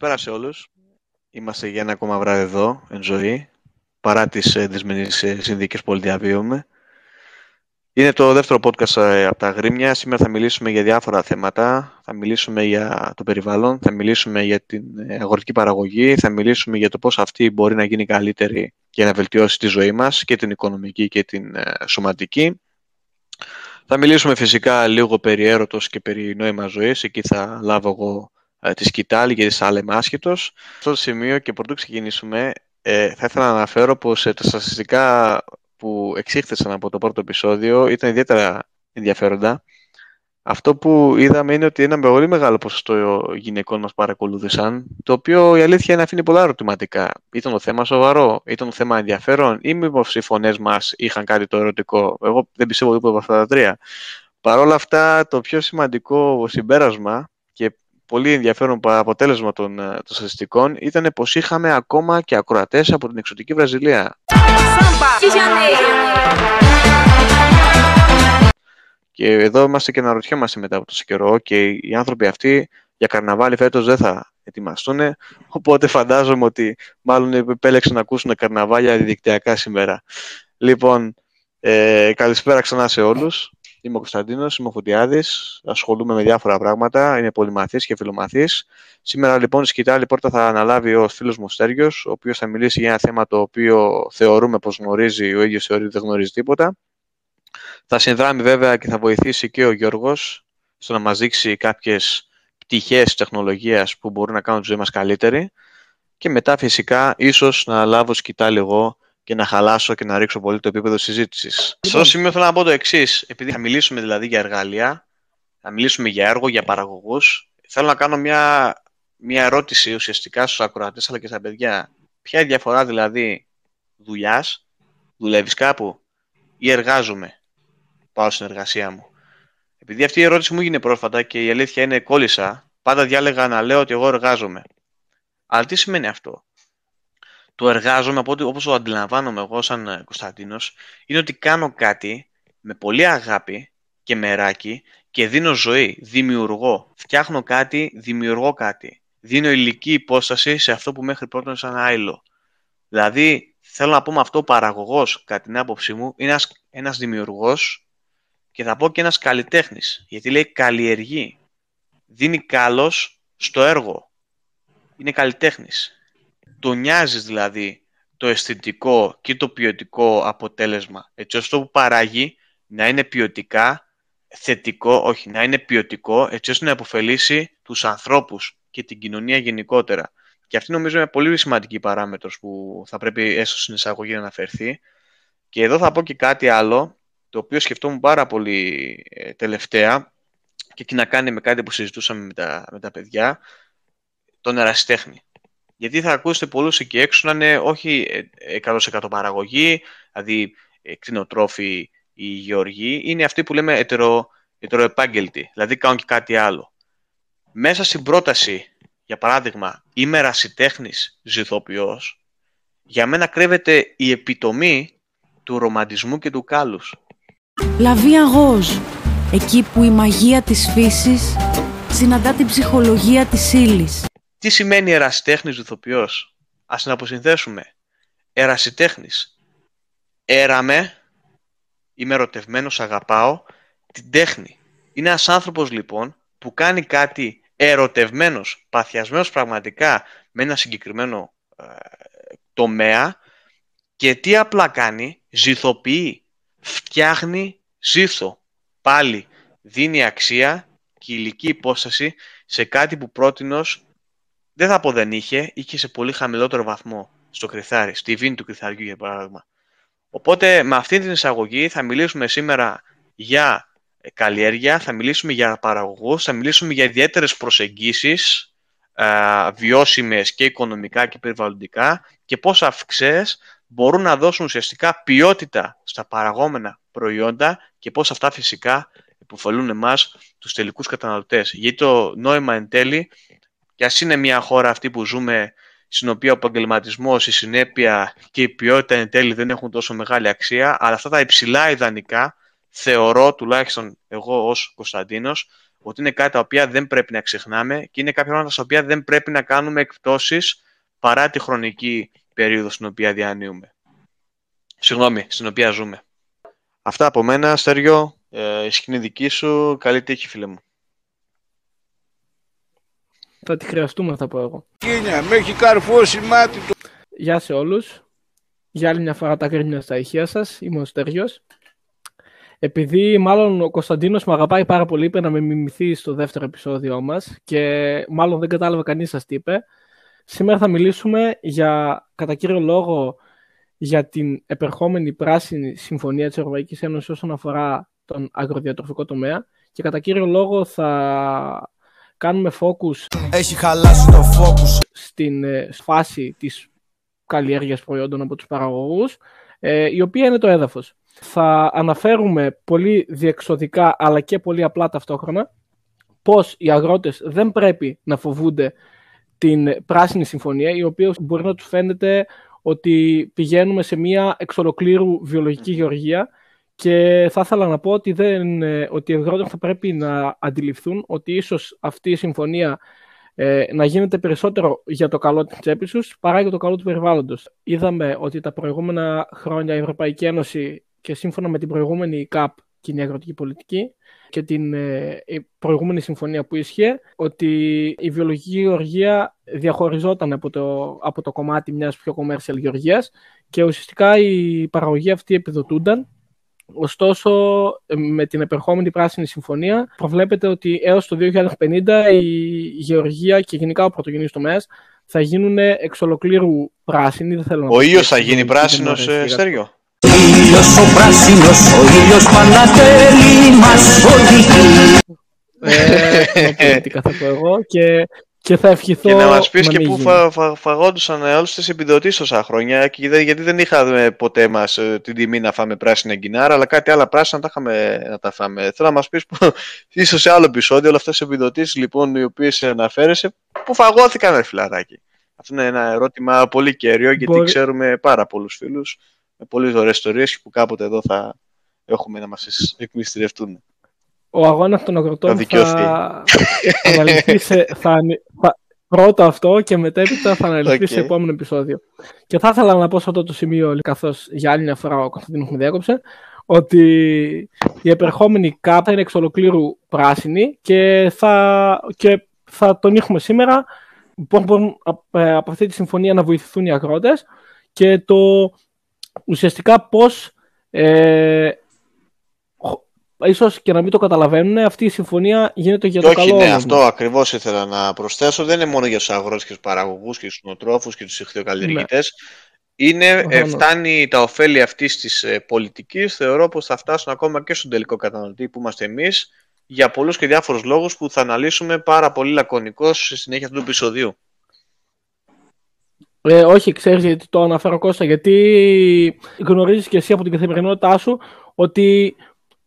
καλησπέρα σε όλους. Είμαστε για ένα ακόμα βράδυ εδώ, εν ζωή, παρά τις ε, δυσμενείς ε, συνδίκες που διαβίωμε. Είναι το δεύτερο podcast ε, από τα Γρήμια. Σήμερα θα μιλήσουμε για διάφορα θέματα. Θα μιλήσουμε για το περιβάλλον, θα μιλήσουμε για την ε, αγροτική παραγωγή, θα μιλήσουμε για το πώς αυτή μπορεί να γίνει καλύτερη και να βελτιώσει τη ζωή μας και την οικονομική και την ε, σωματική. Θα μιλήσουμε φυσικά λίγο περί έρωτος και περί νόημα ζωής. Εκεί θα λάβω εγώ τη σκητάλη γιατί θα λέμε άσχετος. Σε αυτό το σημείο και πρωτού ξεκινήσουμε θα ήθελα να αναφέρω πως τα στατιστικά που εξήχθησαν από το πρώτο επεισόδιο ήταν ιδιαίτερα ενδιαφέροντα. Αυτό που είδαμε είναι ότι ένα πολύ μεγάλο ποσοστό γυναικών μας παρακολούθησαν, το οποίο η αλήθεια είναι αφήνει πολλά ερωτηματικά. Ήταν το θέμα σοβαρό, ήταν το θέμα ενδιαφέρον ή μήπως οι φωνές μας είχαν κάτι το ερωτικό. Εγώ δεν πιστεύω τίποτα από αυτά τα τρία. Παρ' όλα αυτά, το πιο σημαντικό συμπέρασμα και πολύ ενδιαφέρον αποτέλεσμα των, των στατιστικών ήταν πως είχαμε ακόμα και ακροατές από την εξωτική Βραζιλία. Και εδώ είμαστε και να ρωτιόμαστε μετά από τόσο καιρό και οι άνθρωποι αυτοί για καρναβάλι φέτος δεν θα ετοιμαστούν, οπότε φαντάζομαι ότι μάλλον επέλεξαν να ακούσουν καρναβάλια διαδικτυακά σήμερα. Λοιπόν, ε, καλησπέρα ξανά σε όλους. Είμαι ο Κωνσταντίνος, είμαι ο Φωτιάδης. Ασχολούμαι με διάφορα πράγματα. Είναι πολυμαθής και φιλομαθής. Σήμερα λοιπόν η σκητάλη πόρτα θα αναλάβει ο φίλος μου Στέργιος, ο οποίος θα μιλήσει για ένα θέμα το οποίο θεωρούμε πως γνωρίζει, ο ίδιος θεωρεί ότι δεν γνωρίζει τίποτα. Θα συνδράμει βέβαια και θα βοηθήσει και ο Γιώργος στο να μας δείξει κάποιες πτυχές τεχνολογίας που μπορούν να κάνουν τη ζωή μας καλύτερη. Και μετά φυσικά ίσως να λάβω σκητάλη εγώ και να χαλάσω και να ρίξω πολύ το επίπεδο συζήτησης. Σε αυτό το σημείο θέλω να πω το εξής. Επειδή θα μιλήσουμε δηλαδή για εργαλεία, θα μιλήσουμε για έργο, για παραγωγούς, θέλω να κάνω μια, μια ερώτηση ουσιαστικά στους ακροατές αλλά και στα παιδιά. Ποια είναι η διαφορά δηλαδή δουλειάς, δουλεύεις κάπου ή εργάζομαι, πάω στην εργασία μου. Επειδή αυτή η ερώτηση μου έγινε πρόσφατα και η αλήθεια είναι κόλλησα, πάντα διάλεγα να λέω ότι εγώ εργάζομαι. Αλλά τι σημαίνει αυτό; Το εργάζομαι από ό,τι, όπως το αντιλαμβάνομαι εγώ σαν ε, Κωνσταντίνος, είναι ότι κάνω κάτι με πολύ αγάπη και μεράκι και δίνω ζωή, δημιουργώ. Φτιάχνω κάτι, δημιουργώ κάτι. Δίνω υλική υπόσταση σε αυτό που μέχρι πρώτον σαν άειλο. Δηλαδή, θέλω να πω με αυτό ο παραγωγός, κατά την άποψή μου, είναι ένας, ένας δημιουργός και θα πω και ένας καλλιτέχνης, γιατί λέει καλλιεργεί. Δίνει κάλος στο έργο. Είναι καλλιτέχνης το νοιάζεις δηλαδή το αισθητικό και το ποιοτικό αποτέλεσμα. Έτσι ώστε που παράγει να είναι ποιοτικά θετικό, όχι, να είναι ποιοτικό, έτσι ώστε να αποφελήσει τους ανθρώπους και την κοινωνία γενικότερα. Και αυτή νομίζω είναι πολύ σημαντική παράμετρος που θα πρέπει έστω στην εισαγωγή να αναφερθεί. Και εδώ θα πω και κάτι άλλο, το οποίο σκεφτόμουν πάρα πολύ ε, τελευταία και έχει να κάνει με κάτι που συζητούσαμε με τα, με τα παιδιά, τον ερασιτέχνη. Γιατί θα ακούσετε πολλούς εκεί έξω να είναι όχι 100% παραγωγή, δηλαδή ε, κτηνοτρόφοι ή γεωργοί, είναι αυτοί που λέμε ετερο, ετεροεπάγγελτοι, δηλαδή κάνουν και κάτι άλλο. Μέσα στην πρόταση, για παράδειγμα, είμαι ερασιτέχνης ζηθοποιός, για μένα κρύβεται η επιτομή του ρομαντισμού και του κάλους. Λαβία Γόζ, εκεί που η μαγεία της φύσης συναντά την ψυχολογία της ύλης. Τι σημαίνει ερασιτέχνης ηθοποιός. Ας την αποσυνθέσουμε. Ερασιτέχνης. Έραμε, είμαι ερωτευμένος, αγαπάω την τέχνη. Είναι ένας άνθρωπος λοιπόν που κάνει κάτι ερωτευμένος, παθιασμένος πραγματικά με ένα συγκεκριμένο ε, τομέα και τι απλά κάνει, ζηθοποιεί, φτιάχνει ζήθο. Πάλι δίνει αξία και ηλική υπόσταση σε κάτι που πρότινος δεν θα πω δεν είχε, είχε σε πολύ χαμηλότερο βαθμό στο κρυθάρι, στη βίνη του κρυθαριού για παράδειγμα. Οπότε με αυτή την εισαγωγή θα μιλήσουμε σήμερα για καλλιέργεια, θα μιλήσουμε για παραγωγούς, θα μιλήσουμε για ιδιαίτερες προσεγγίσεις α, βιώσιμες και οικονομικά και περιβαλλοντικά και πώς αυξές μπορούν να δώσουν ουσιαστικά ποιότητα στα παραγόμενα προϊόντα και πώς αυτά φυσικά υποφελούν εμάς τους τελικούς καταναλωτές. Γιατί το νόημα εν τέλει και ας είναι μια χώρα αυτή που ζούμε, στην οποία ο επαγγελματισμός, η συνέπεια και η ποιότητα εν τέλει δεν έχουν τόσο μεγάλη αξία, αλλά αυτά τα υψηλά ιδανικά θεωρώ, τουλάχιστον εγώ ως Κωνσταντίνος, ότι είναι κάτι τα οποία δεν πρέπει να ξεχνάμε και είναι κάποια πράγματα στα οποία δεν πρέπει να κάνουμε εκπτώσεις παρά τη χρονική περίοδο στην οποία διανύουμε. Συγγνώμη, στην οποία ζούμε. Αυτά από μένα, Στέριο. Ε, η σκηνή δική σου. Καλή τύχη, φίλε μου. Θα τη χρειαστούμε, θα πω εγώ. Κίνια, με έχει καρφώσει μάτι του. Γεια σε όλους. Για άλλη μια φορά τα κρίνια στα ηχεία σας. Είμαι ο Στέργιος. Επειδή μάλλον ο Κωνσταντίνος με αγαπάει πάρα πολύ, είπε να με μιμηθεί στο δεύτερο επεισόδιό μας και μάλλον δεν κατάλαβε κανείς σας τι είπε. Σήμερα θα μιλήσουμε για, κατά κύριο λόγο, για την επερχόμενη πράσινη συμφωνία της Ευρωπαϊκής Ένωσης όσον αφορά τον αγροδιατροφικό τομέα και κατά κύριο λόγο θα κάνουμε focus Έχει χαλάσει το focus. στην ε, φάση της καλλιέργειας προϊόντων από τους παραγωγούς, ε, η οποία είναι το έδαφος. Θα αναφέρουμε πολύ διεξοδικά αλλά και πολύ απλά ταυτόχρονα πώς οι αγρότες δεν πρέπει να φοβούνται την πράσινη συμφωνία, η οποία μπορεί να τους φαίνεται ότι πηγαίνουμε σε μια εξ ολοκλήρου βιολογική γεωργία και θα ήθελα να πω ότι, δεν, ε, ότι οι αγρότες θα πρέπει να αντιληφθούν ότι ίσως αυτή η συμφωνία ε, να γίνεται περισσότερο για το καλό της τσέπης τους παρά για το καλό του περιβάλλοντος. Είδαμε ότι τα προηγούμενα χρόνια η Ευρωπαϊκή Ένωση και σύμφωνα με την προηγούμενη ΚΑΠ κοινή αγροτική πολιτική και την ε, προηγούμενη συμφωνία που ίσχυε ότι η βιολογική γεωργία διαχωριζόταν από το, από το κομμάτι μιας πιο commercial γεωργίας και ουσιαστικά η παραγωγή αυτή επιδοτούνταν Ωστόσο, με την επερχόμενη πράσινη συμφωνία προβλέπεται ότι έως το 2050 η γεωργία και γενικά ο πρωτογενής τομέας θα γίνουν εξ ολοκλήρου πράσινοι. Δεν θέλω να Ο πω ήλιος και- θα γίνει δεν πράσινος, μου αρέσει ε, για- Στέριο. ήλιος ο πράσινος, ο ήλιος Πανατέλη μας οδηγεί. Ε, πολιτικά θα πω εγώ και, και θα ευχηθώ Και να μας πεις να και μην πού γίνει. φα, φα, φαγόντουσαν όλες τις επιδοτήσεις τόσα χρόνια και δεν- γιατί δεν είχαμε ποτέ μας ε, την τιμή να φάμε πράσινα γκινάρα αλλά κάτι άλλα πράσινα να τα, είχαμε, να τα φάμε. Θέλω να μας πεις που, ίσως σε άλλο επεισόδιο όλες αυτές τις επιδοτήσεις λοιπόν οι οποίες αναφέρεσαι που φαγώθηκαν ρε φιλαράκι. Αυτό είναι ένα ερώτημα πολύ καίριο γιατί Μπορεί- ξέρουμε πάρα πολλούς φίλους με πολύ ωραίες ιστορίες που κάποτε εδώ θα έχουμε να μας εκμυστηρευτούν. Ο αγώνας των Θα αγροτών δικαιωθεί. θα αναλυθεί σε, θα, ανη- θα- πρώτο αυτό και μετέπειτα θα αναλυθεί Οκ. σε επόμενο επεισόδιο. Και θα ήθελα να πω σε αυτό το σημείο, καθώς για άλλη μια φορά ο Κωνσταντίνος με διέκοψε, ότι η επερχόμενη ΚΑΠ θα είναι εξ ολοκλήρου πράσινη και θα, και θα τονίχουμε σήμερα πώς μπορούν απ- ε, από αυτή τη συμφωνία να βοηθηθούν οι αγρότες και το ουσιαστικά πώς ε, χ- ίσως και να μην το καταλαβαίνουν αυτή η συμφωνία γίνεται για Και το όχι, καλό ναι, όλων αυτό μας. ακριβώς ήθελα να προσθέσω. Δεν είναι μόνο για τους αγρότες και τους παραγωγούς και τους νοοτρόφους και τους ηχθειοκαλλιεργητές. Είναι, ε, Προφανώς. φτάνει τα ωφέλη αυτής της ε, πολιτικής, θεωρώ πως θα φτάσουν ακόμα και στον τελικό καταναλωτή που είμαστε εμείς, για πολλούς και διάφορους λόγους που θα αναλύσουμε πάρα πολύ λακωνικώ στη συνέχεια αυτού του επεισοδίου. Ε, όχι, ξέρεις γιατί το αναφέρω Κώστα, γιατί γνωρίζεις και εσύ από την καθημερινότητά σου ότι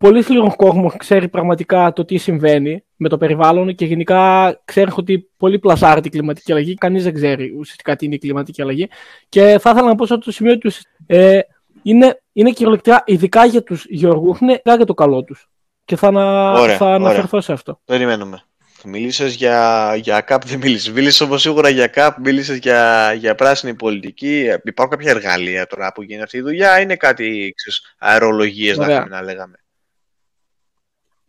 πολύ λίγο κόσμος ξέρει πραγματικά το τι συμβαίνει με το περιβάλλον και γενικά ξέρει ότι πολύ πλασάρει η κλιματική αλλαγή. Κανείς δεν ξέρει ουσιαστικά τι είναι η κλιματική αλλαγή. Και θα ήθελα να πω σε αυτό το σημείο ότι ε, είναι, είναι κυριολεκτικά ειδικά για τους γεωργούς, είναι ειδικά για το καλό τους. Και θα, ανα, Ωραία, θα ωραία. αναφερθώ σε αυτό. Περιμένουμε. Μίλησες για, για ΚΑΠ, δεν μίλησες. Μίλησες όμως σίγουρα για ΚΑΠ, μίλησες για, για πράσινη πολιτική. Υπάρχουν κάποια εργαλεία τώρα που γίνεται αυτή η δουλειά, είναι κάτι αερολογίες να, Ωραία. είχαμε να λέγαμε.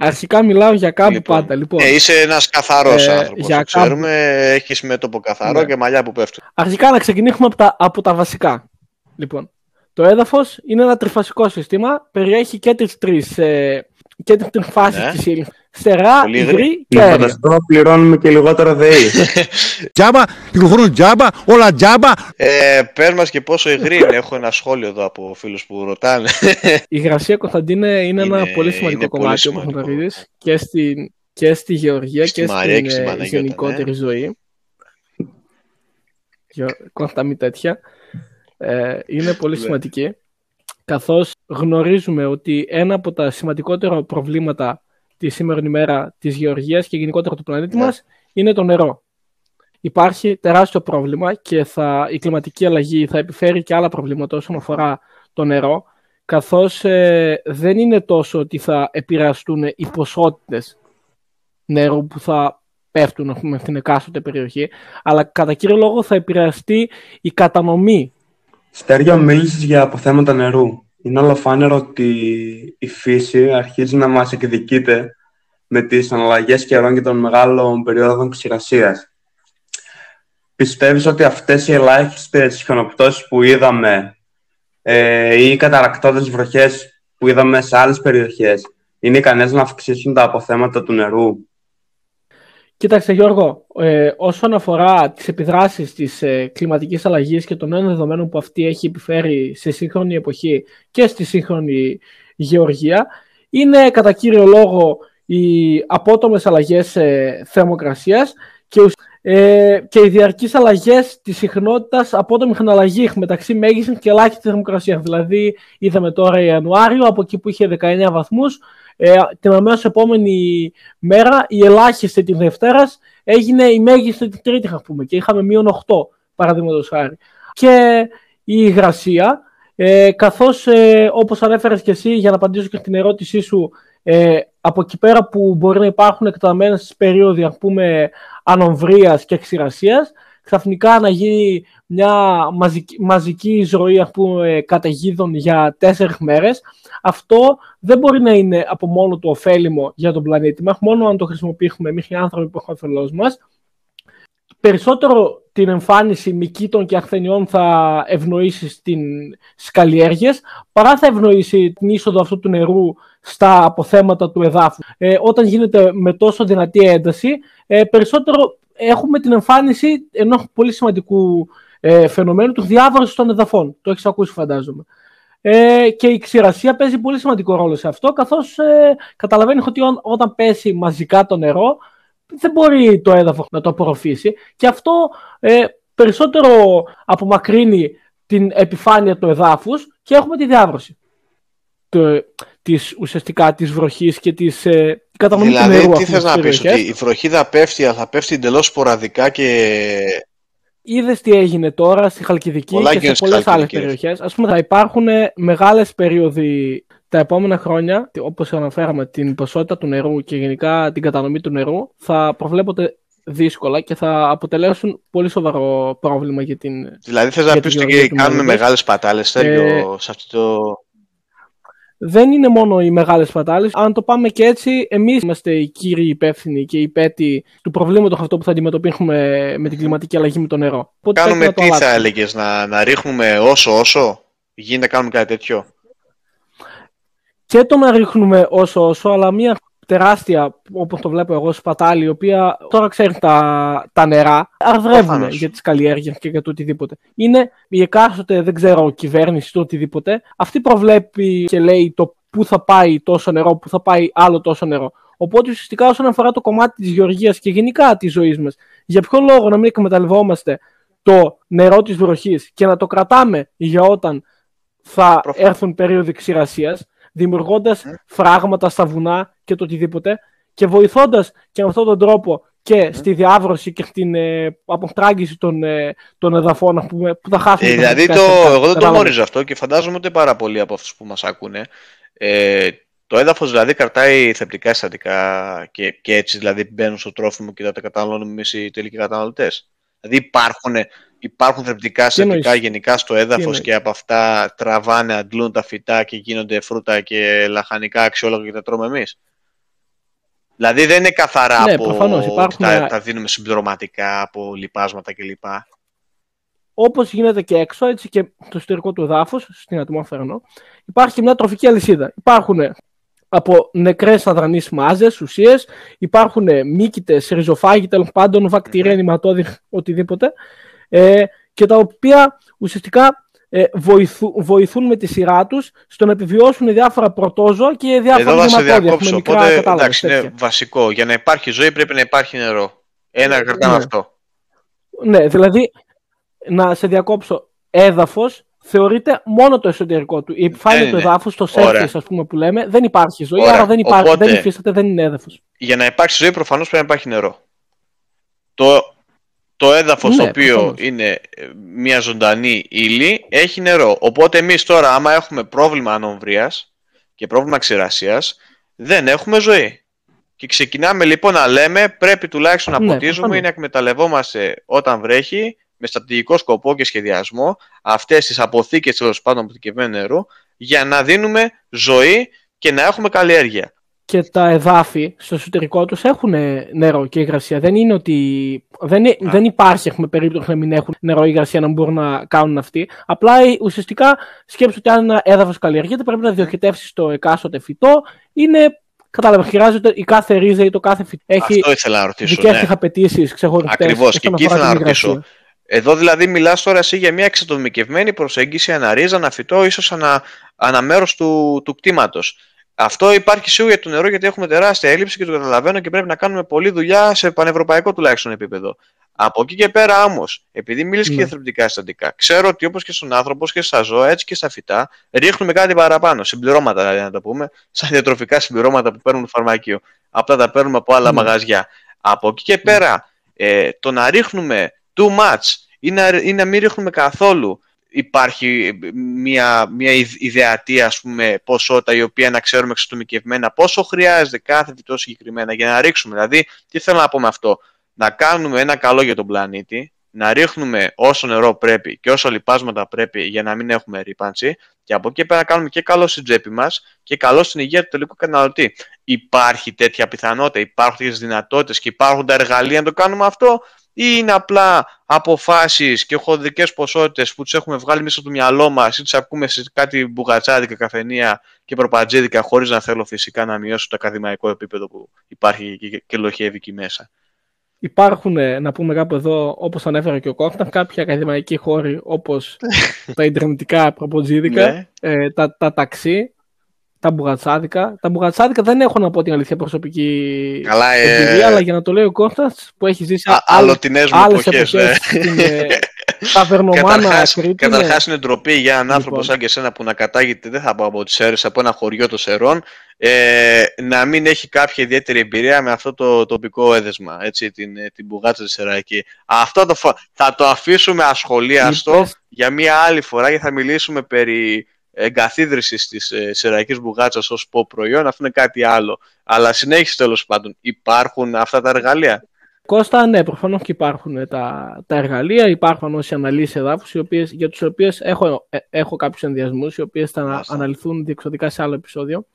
Αρχικά μιλάω για κάπου Λοιπόν, πάντα. Λοιπόν, Ε, είσαι ένας καθαρός Ε, άνθρωπος. για το ξέρουμε. Έχεις μέτωπο καθαρό Ναι. και μαλλιά που πέφτουν. Αρχικά να ξεκινήσουμε από τα, από τα βασικά. Λοιπόν, το έδαφος είναι ένα τριφασικό σύστημα, περιέχει και τις τρεις, ε, και τις τρεις φάσεις Ναι. της ύλης. Στερά, Πολύ υγρή υγρή. και Να αέρια. φανταστώ να πληρώνουμε και λιγότερο ΔΕΗ. Τζάμπα, κυκλοφορούν τζάμπα, όλα τζάμπα. Ε, Πες μας και πόσο υγρή είναι. Έχω ένα σχόλιο εδώ από φίλους που ρωτάνε. Η υγρασία, Κωνσταντίνε, είναι, ένα Είναι- πολύ σημαντικό είναι πολύ κομμάτι, όπως σημαντικό. γνωρίζεις, και, στην, και στη γεωργία Στη και Μαρία στην και στην ε, Παναγιώτα, γενικότερη ναι. ζωή. Γεω- Κώστα, μη τέτοια. Ε, είναι πολύ Ναι. σημαντική. Καθώς γνωρίζουμε ότι ένα από τα σημαντικότερα προβλήματα τη σήμερα ημέρα της γεωργίας και γενικότερα του πλανήτη Ναι. μας είναι το νερό. Υπάρχει τεράστιο πρόβλημα και θα, η κλιματική αλλαγή θα επιφέρει και άλλα προβλήματα όσον αφορά το νερό, καθώς ε, δεν είναι τόσο ότι θα επηρεαστούν οι ποσότητες νερού που θα πέφτουν ας πούμε, στην εκάστοτε περιοχή, αλλά κατά κύριο λόγο θα επηρεαστεί η κατανομή. Στέργιο, μίλησες για αποθέματα νερού. Είναι ολοφάνερο ότι η φύση αρχίζει να μας εκδικείται με τις αναλλαγές καιρών και των μεγάλων περιόδων ξηρασίας. Πιστεύεις ότι αυτές οι ελάχιστες χιονοπτώσεις που είδαμε ε, ή οι καταρακτώδες βροχές που είδαμε σε άλλες περιοχές είναι ικανές να αυξήσουν τα αποθέματα του νερού; Κοίταξε Γιώργο, ε, όσον αφορά τις επιδράσεις της ε, κλιματικής αλλαγής και των νέων δεδομένων που αυτή έχει επιφέρει σε σύγχρονη εποχή και στη σύγχρονη γεωργία, είναι κατά κύριο λόγο οι απότομες αλλαγές ε, θερμοκρασίας και, ε, και οι διαρκείς αλλαγές της συχνότητας απότομη αλλαγή μεταξύ μέγιστης και ελάχιστης θερμοκρασίας. Δηλαδή είδαμε τώρα Ιανουάριο από εκεί που είχε 19 βαθμούς ε, την αμέσως επόμενη μέρα, η ελάχιστη της Δευτέρας έγινε η μέγιστη την Τρίτης, θα πούμε, και είχαμε μείον 8 παραδείγματος χάρη. Και η υγρασία, ε, καθώς ε, όπως ανέφερες και εσύ για να απαντήσω και στην ερώτησή σου ε, από εκεί πέρα που μπορεί να υπάρχουν εκταμένες περίοδοι ας πούμε ανομβρίας και ξηρασίας ξαφνικά να γίνει μια μαζική, μαζική εισρωή ας πούμε, καταιγίδων για τέσσερις μέρες, αυτό δεν μπορεί να είναι από μόνο του ωφέλιμο για τον πλανήτη μας, μόνο αν το χρησιμοποιήσουμε εμείς οι άνθρωποι που έχουμε ωφελός μας. Περισσότερο την εμφάνιση μικήτων και αχθενιών θα ευνοήσει στις καλλιέργειες, παρά θα ευνοήσει την είσοδο αυτού του νερού στα αποθέματα του εδάφου. Ε, όταν γίνεται με τόσο δυνατή ένταση, ε, περισσότερο έχουμε την εμφάνιση ενός πολύ σημαντικού ε, φαινομένου του διάβρωση των εδαφών. Το έχεις ακούσει, φαντάζομαι. Ε, και η ξηρασία παίζει πολύ σημαντικό ρόλο σε αυτό, καθώς ε, καταλαβαίνεις ότι όταν πέσει μαζικά το νερό, δεν μπορεί το έδαφος να το απορροφήσει. Και αυτό ε, περισσότερο απομακρύνει την επιφάνεια του εδάφους και έχουμε τη διάβρωση της, ουσιαστικά της βροχής και της ε, κατανομή δηλαδή, του νερού. τι θες να πεις, ότι η βροχή θα πέφτει, αλλά θα πέφτει εντελώς σποραδικά και... Είδες τι έγινε τώρα στη Χαλκιδική Πολλά και σε πολλές άλλες περιοχές. Α πούμε, θα υπάρχουν μεγάλες περίοδοι τα επόμενα χρόνια, όπως αναφέραμε, την ποσότητα του νερού και γενικά την κατανομή του νερού θα προβλέπονται δύσκολα και θα αποτελέσουν πολύ σοβαρό πρόβλημα για την. Δηλαδή, θες να πεις ότι κάνουμε μεγάλες πατάλες, ε... σε αυτό το δεν είναι μόνο οι μεγάλες πατάλε. Αν το πάμε και έτσι, εμείς είμαστε οι κύριοι υπεύθυνοι και οι πέτοι του προβλήματος αυτό που θα αντιμετωπίσουμε με την κλιματική αλλαγή με το νερό. Οπότε κάνουμε τι θα έλεγες, να, να ρίχνουμε όσο όσο; Γίνεται να κάνουμε κάτι τέτοιο; Και το να ρίχνουμε όσο όσο, αλλά μια τεράστια, όπως το βλέπω εγώ, σπατάλη, η οποία τώρα ξέρει τα, τα νερά, αρδρεύουν για τις καλλιέργειες και για το οτιδήποτε. Είναι η εκάστοτε, δεν ξέρω, κυβέρνηση το οτιδήποτε, αυτή προβλέπει και λέει το πού θα πάει τόσο νερό, πού θα πάει άλλο τόσο νερό. Οπότε ουσιαστικά όσον αφορά το κομμάτι της γεωργίας και γενικά της ζωής μας, για ποιο λόγο να μην εκμεταλλευόμαστε το νερό της βροχής και να το κρατάμε για όταν θα έρθουν περίοδοι ξηρασίας, δημιουργώντας φράγματα στα βουνά και το οτιδήποτε και βοηθώντας και με αυτόν τον τρόπο και στη διάβρωση και στην ε, αποστράγγιση των, ε, των εδαφών που, που θα χάσουμε. Ε, δηλαδή, το, εγώ δεν το γνωρίζω αυτό και φαντάζομαι ότι πάρα πολλοί από αυτούς που μας ακούνε. Ε, το έδαφος δηλαδή κρατάει θεπτικά συστατικά και, και έτσι δηλαδή μπαίνουν στο τρόφιμο και θα τα καταναλώνουμε εμείς οι τελικοί καταναλωτές. Δηλαδή υπάρχουν υπάρχουν θρεπτικά συστατικά γενικά στο έδαφος και από αυτά τραβάνε, αντλούν τα φυτά και γίνονται φρούτα και λαχανικά αξιόλογα και τα τρώμε εμείς. Δηλαδή δεν είναι καθαρά ναι, από υπάρχουν... τα, τα δίνουμε συμπληρωματικά από λιπάσματα κλπ. Όπως γίνεται και έξω, έτσι και στο εσωτερικό του εδάφους, στην ατμόσφαιρα, υπάρχει μια τροφική αλυσίδα. Υπάρχουν από νεκρές αδρανείς μάζες, ουσίες, υπάρχουν μύκητες, ριζοφάγοι, τέλος πάντων, βακτηρία, νηματόδη, οτιδήποτε ε, και τα οποία ουσιαστικά ε, βοηθούν με τη σειρά τους στο να επιβιώσουν διάφορα πρωτόζωα και διάφορα Εδώ θα σε διακόψω. Οπότε εντάξει, είναι βασικό. Για να υπάρχει ζωή πρέπει να υπάρχει νερό. Ένα κρατάμε ναι. αυτό. Ναι, δηλαδή να σε διακόψω. Έδαφος θεωρείται μόνο το εσωτερικό του. Η επιφάνεια του εδάφου, το σέρφι, ας πούμε, που λέμε, δεν υπάρχει ζωή, Ωραία. άρα δεν υπάρχει, Οπότε, δεν υφίσταται, δεν είναι έδαφος. Για να υπάρξει ζωή, προφανώς πρέπει να υπάρχει νερό. Το το έδαφος ναι, το οποίο είναι ε, μια ζωντανή ύλη έχει νερό. Οπότε εμείς τώρα άμα έχουμε πρόβλημα ανομβρίας και πρόβλημα ξηρασίας δεν έχουμε ζωή. Και ξεκινάμε λοιπόν να λέμε πρέπει τουλάχιστον να Ναι, ποτίζουμε προφανώς. ή να εκμεταλλευόμαστε όταν βρέχει με στρατηγικό σκοπό και σχεδιασμό αυτές τις αποθήκες τέλος πάντων αποθηκευμένου νερού για να δίνουμε ζωή και να έχουμε καλλιέργεια. Και τα εδάφη στο εσωτερικό τους έχουν νερό και υγρασία. Δεν είναι ότι. Δεν, είναι- δεν υπάρχει έχουμε, περίπτωση να μην έχουν νερό ή υγρασία να μπορούν να κάνουν αυτοί. Απλά ε, ουσιαστικά σκέψου ότι αν ένα έδαφος καλλιεργείται πρέπει να διοχετεύσεις το εκάστοτε φυτό. Είναι. Κατάλαβες, χρειάζεται η κάθε ρίζα ή το κάθε φυτό. Έχει Αυτό ήθελα να ρωτήσω. δικές ναι. του απαιτήσεις ξεχωριστέ. Ακριβώς, και εκεί ήθελα να ρωτήσω. Εδώ δηλαδή μιλάς τώρα εσύ για μια εξατομικευμένη προσέγγιση ανά ρίζα, ανά φυτό, ίσως ανά, ανά μέρος του, του κτήματος. Αυτό υπάρχει σίγουρα για το νερό γιατί έχουμε τεράστια έλλειψη και το καταλαβαίνω και πρέπει να κάνουμε πολλή δουλειά σε πανευρωπαϊκό τουλάχιστον επίπεδο. Από εκεί και πέρα όμως, επειδή μίλησε και Ναι. για θρεπτικά συστατικά, ξέρω ότι όπως και στον άνθρωπο και στα ζώα, έτσι και στα φυτά, ρίχνουμε κάτι παραπάνω. Συμπληρώματα δηλαδή να το πούμε, σαν διατροφικά συμπληρώματα που παίρνουν το φαρμακείο. Απλά τα παίρνουμε από άλλα Ναι. μαγαζιά. Από εκεί και πέρα, ε, το να ρίχνουμε too much ή να, ή να μην ρίχνουμε καθόλου υπάρχει μια, μια ιδ- ιδεατή ας πούμε ποσότητα η οποία να ξέρουμε εξατομικευμένα πόσο χρειάζεται κάθε φυτό συγκεκριμένα για να ρίξουμε. Δηλαδή, τι θέλω να πω με αυτό; Να κάνουμε ένα καλό για τον πλανήτη, να ρίχνουμε όσο νερό πρέπει και όσο λιπάσματα πρέπει για να μην έχουμε ρήπανση και από εκεί και πέρα να κάνουμε και καλό στην τσέπη μας και καλό στην υγεία του τελικού καταναλωτή. Υπάρχει τέτοια πιθανότητα, υπάρχουν τέτοιες δυνατότητες και υπάρχουν τα εργαλεία να το κάνουμε αυτό ή είναι απλά αποφάσεις και χωδικές ποσότητες που τις έχουμε βγάλει μέσα στο μυαλό μας ή τις ακούμε σε κάτι μπουγατσάδικα καφενεία και προπατζίδικα χωρίς να θέλω φυσικά να μειώσω το ακαδημαϊκό επίπεδο που υπάρχει και, και λοχεύει εκεί μέσα. Υπάρχουν, ε, να πούμε κάπου εδώ, όπως ανέφερε και ο Κόφταν, κάποιοι ακαδημαϊκοί χώροι όπως τα ιντερνετικά προποτζίδικα, Ναι. ε, τα, τα ταξί, τα μπουγατσάδικα. Τα μπουγατσάδικα δεν έχω να πω την αλήθεια προσωπική Καλά, ε, εμπειρία, αλλά για να το λέει ο Κώστας που έχει ζήσει Α, αλλοτινές μου άλλες εποχές, ναι. εποχές στην ε, ταβερνομάνα Καταρχάς, Κρήτη. ναι. καταρχάς είναι ντροπή για έναν άνθρωπο Λοιπόν. σαν και εσένα που να κατάγεται, δεν θα πω από τις Σέρρες, από ένα χωριό των Σερών, ε, να μην έχει κάποια ιδιαίτερη εμπειρία με αυτό το τοπικό έδεσμα, έτσι, την, ε, την μπουγάτσα της Σεραϊκή. Αυτό το, φο- θα το αφήσουμε ασχολίαστο Είπες- για μία άλλη φορά και θα μιλήσουμε περί εγκαθίδρυσης της ε, Σεραϊκής μπουγάτσας ως πω προϊόν, αυτό είναι κάτι άλλο. Αλλά συνέχισε τέλος πάντων, υπάρχουν αυτά τα εργαλεία; Κώστα, ναι, προφανώς και υπάρχουν τα, τα εργαλεία, υπάρχουν όσοι αναλύσει εδάφους, για τους οποίε έχω, ε, έχω κάποιους ενδιασμούς, οι οποίες θα Μάλιστα. αναλυθούν διεξοδικά σε άλλο επεισόδιο.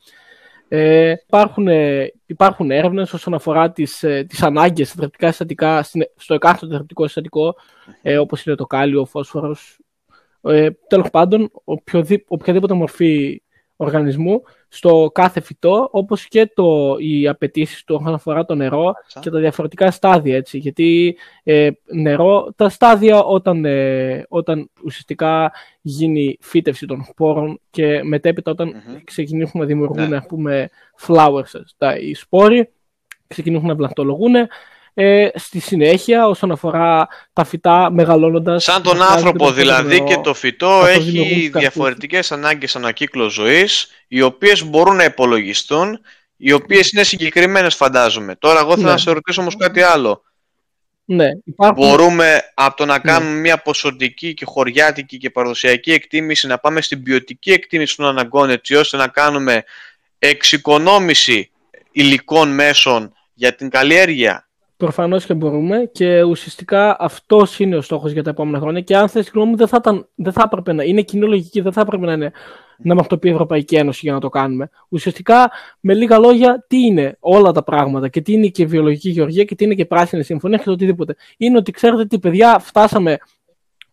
Ε, υπάρχουν, ε, υπάρχουν έρευνες όσον αφορά τις τις ανάγκες θρεπτικά συστατικά στην- στο εκάστοτε θρεπτικό συστατικό, ε, όπως είναι το κάλιο, ο φόσφορος. Ε, Τέλος πάντων, οποιοδη- οποιαδήποτε μορφή οργανισμού στο κάθε φυτό, όπως και το, οι απαιτήσεις του όσον αφορά το νερό και τα διαφορετικά στάδια, έτσι, γιατί ε, νερό, τα στάδια όταν, ε, όταν ουσιαστικά γίνει φύτευση των σπόρων και μετέπειτα όταν Μμμ. ξεκινήσουν να δημιουργούν, Ναι. ας πούμε, flowers, τα, οι σπόροι, ξεκινούν να βλαχτολογούν, ε, στη συνέχεια όσον αφορά τα φυτά μεγαλώνοντας Σαν τον χρειάζεται άνθρωπο περισσότερο δηλαδή νερό. και το φυτό καθώς έχει δημιουργούν τους καρπούς. διαφορετικές ανάγκες ανακύκλω ζωής οι οποίες μπορούν να υπολογιστούν οι οποίες είναι συγκεκριμένες φαντάζομαι. Τώρα εγώ θέλω Ναι. να σε ρωτήσω όμως κάτι άλλο. Ναι, υπάρχουν, Μπορούμε από το να Ναι. κάνουμε μια ποσοτική και χωριάτικη και παραδοσιακή εκτίμηση να πάμε στην ποιοτική εκτίμηση των αναγκών έτσι ώστε να κάνουμε εξοικονόμηση υλικών μέσων για την καλλιέργεια; Προφανώς και μπορούμε και ουσιαστικά αυτός είναι ο στόχος για τα επόμενα χρόνια. Και αν θες τη γνώμη μου, δεν θα, ήταν, δεν θα έπρεπε να είναι κοινή λογική, δεν θα έπρεπε να, είναι, να μας το πει η Ευρωπαϊκή Ένωση για να το κάνουμε. Ουσιαστικά, με λίγα λόγια, τι είναι όλα τα πράγματα και τι είναι και βιολογική γεωργία και τι είναι και πράσινη συμφωνία και το οτιδήποτε. Είναι ότι ξέρετε τι, παιδιά, φτάσαμε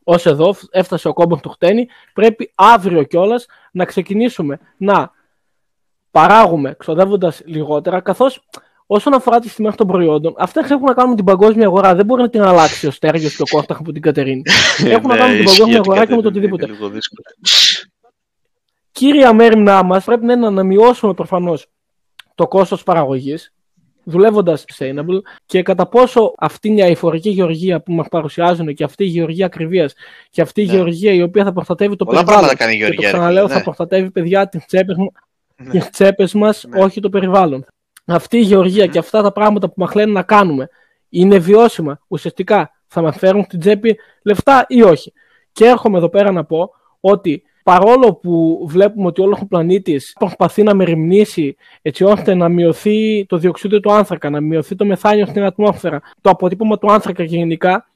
ως εδώ, έφτασε ο κόμπος του χτένι. Πρέπει αύριο κιόλας να ξεκινήσουμε να παράγουμε ξοδεύοντας λιγότερα, καθώς όσον αφορά τι τιμέ των προϊόντων, αυτέ έχουν να κάνουν με την παγκόσμια αγορά. Δεν μπορεί να την αλλάξει ο Στέργιος και ο Κώσταχ από την Κατερίνη. Έχουν να Ναι, κάνουν με την ισχύει παγκόσμια ότι αγορά και με το κατεβαίνει, οτιδήποτε. είναι λίγο δύσκολο. Κύρια μέρημνά μας πρέπει να είναι να μειώσουμε προφανώς το κόστος παραγωγής, δουλεύοντας sustainable και κατά πόσο αυτή η αηφορική γεωργία που μας παρουσιάζουν και αυτή η γεωργία ακριβίας και αυτή η Ναι. γεωργία η οποία θα προστατεύει το Πολλά περιβάλλον. πράγματα κάνει η Και το Γεωργία. ρε ξαναλέω, φίλε, θα ναι. προστατεύει παιδιά τις τσέπες Ναι. τις τσέπες μας, Ναι. όχι το περιβάλλον. Αυτή η γεωργία και αυτά τα πράγματα που μας λένε να κάνουμε είναι βιώσιμα. Ουσιαστικά θα μας φέρουν στην τσέπη λεφτά ή όχι. Και έρχομαι εδώ πέρα να πω ότι παρόλο που βλέπουμε ότι όλος ο πλανήτης προσπαθεί να μεριμνήσει έτσι ώστε να μειωθεί το διοξείδιο του άνθρακα, να μειωθεί το μεθάνιο στην ατμόσφαιρα, το αποτύπωμα του άνθρακα γενικά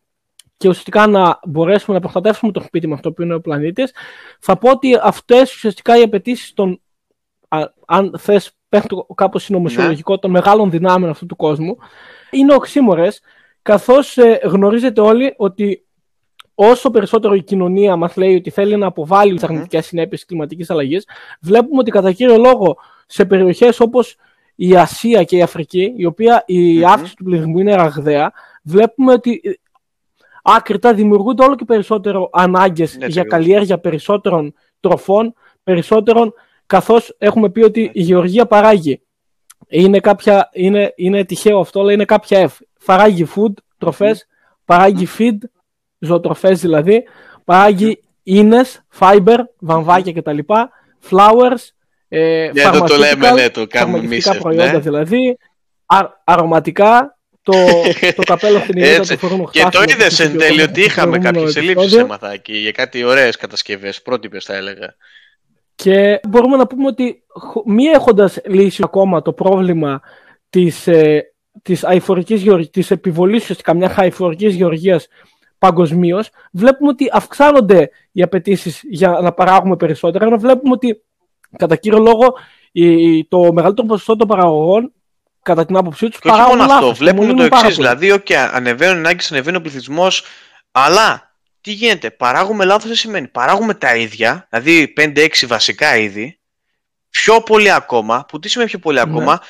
και ουσιαστικά να μπορέσουμε να προστατεύσουμε το σπίτι με αυτό που είναι ο πλανήτης, θα πω ότι αυτές ουσιαστικά οι απαιτήσεις των, α, αν θες, πέφτω κάπως συνωμοσιολογικό, των μεγάλων δυνάμεων αυτού του κόσμου, είναι οξύμορες, καθώς ε, γνωρίζετε όλοι ότι όσο περισσότερο η κοινωνία μας λέει ότι θέλει να αποβάλει τις αρνητικές συνέπειες τη κλιματικής αλλαγής, βλέπουμε ότι κατά κύριο λόγο σε περιοχές όπως η Ασία και η Αφρική, η οποία η αύξηση του πληθυσμού είναι ραγδαία, βλέπουμε ότι ε, άκρητα δημιουργούνται όλο και περισσότερο ανάγκες Ναι, για ακριβώς. καλλιέργεια περισσότερων τροφών, περισσότερων, καθώς έχουμε πει ότι η γεωργία παράγει. Είναι, κάποια, είναι, είναι τυχαίο αυτό, αλλά είναι κάποια F. Παράγει food, τροφές, παράγει feed, ζωοτροφές δηλαδή, παράγει ίνες, fiber, βαμβάκια κτλ. Flowers, ε, Ναι, το- το λέμε, pharmaceutical, ναι, το κάνουμε φαρμακευτικά εμείς, προϊόντα ναι. δηλαδή, α- αρωματικά, το, το καπέλο στην ηλίθεια Έτσι. του φορούν Και το χτάσιμο, είδες που είχε εν πει ο τέλει Κώστας ότι στο είχαμε προηγούμενο κάποιες ελλείψεις επεισόδιο. έμαθα εκεί για κάτι ωραίες κατασκευές. Πρότυπες θα έλεγα. Και μπορούμε να πούμε ότι χω- μη έχοντας λύσει ακόμα το πρόβλημα της, ε, της, αηφορικής, γεωργ- της επιβολής ουσιαστικά μια αηφορικής γεωργίας παγκοσμίως, βλέπουμε ότι αυξάνονται οι απαιτήσεις για να παράγουμε περισσότερα, ενώ βλέπουμε ότι κατά κύριο λόγο η- το μεγαλύτερο ποσοστό των παραγωγών κατά την άποψή τους Και όχι παράγουν μόνο αυτό. λάθος και Βλέπουμε το μολύνουν πάρα εξής. πολύ. Δηλαδή, okay, ανεβαίνουν οι ανάγκες, ανεβαίνει ο πληθυσμός, αλλά τι γίνεται, παράγουμε λάθος δεν σημαίνει. Παράγουμε τα ίδια, δηλαδή 5-6 βασικά είδη, πιο πολύ ακόμα, που τι σημαίνει πιο πολύ Ναι. ακόμα,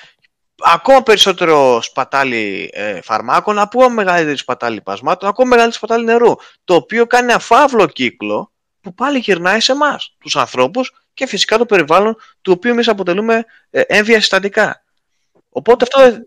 ακόμα περισσότερο σπατάλι ε, φαρμάκων, ακόμα μεγαλύτερη σπατάλη λιπασμάτων, ακόμα μεγαλύτερη σπατάλη νερού. Το οποίο κάνει ένα φαύλο κύκλο που πάλι γυρνάει σε εμάς, τους ανθρώπους και φυσικά το περιβάλλον του οποίου εμείς αποτελούμε ε, έμβια συστατικά. Οπότε αυτό δεν-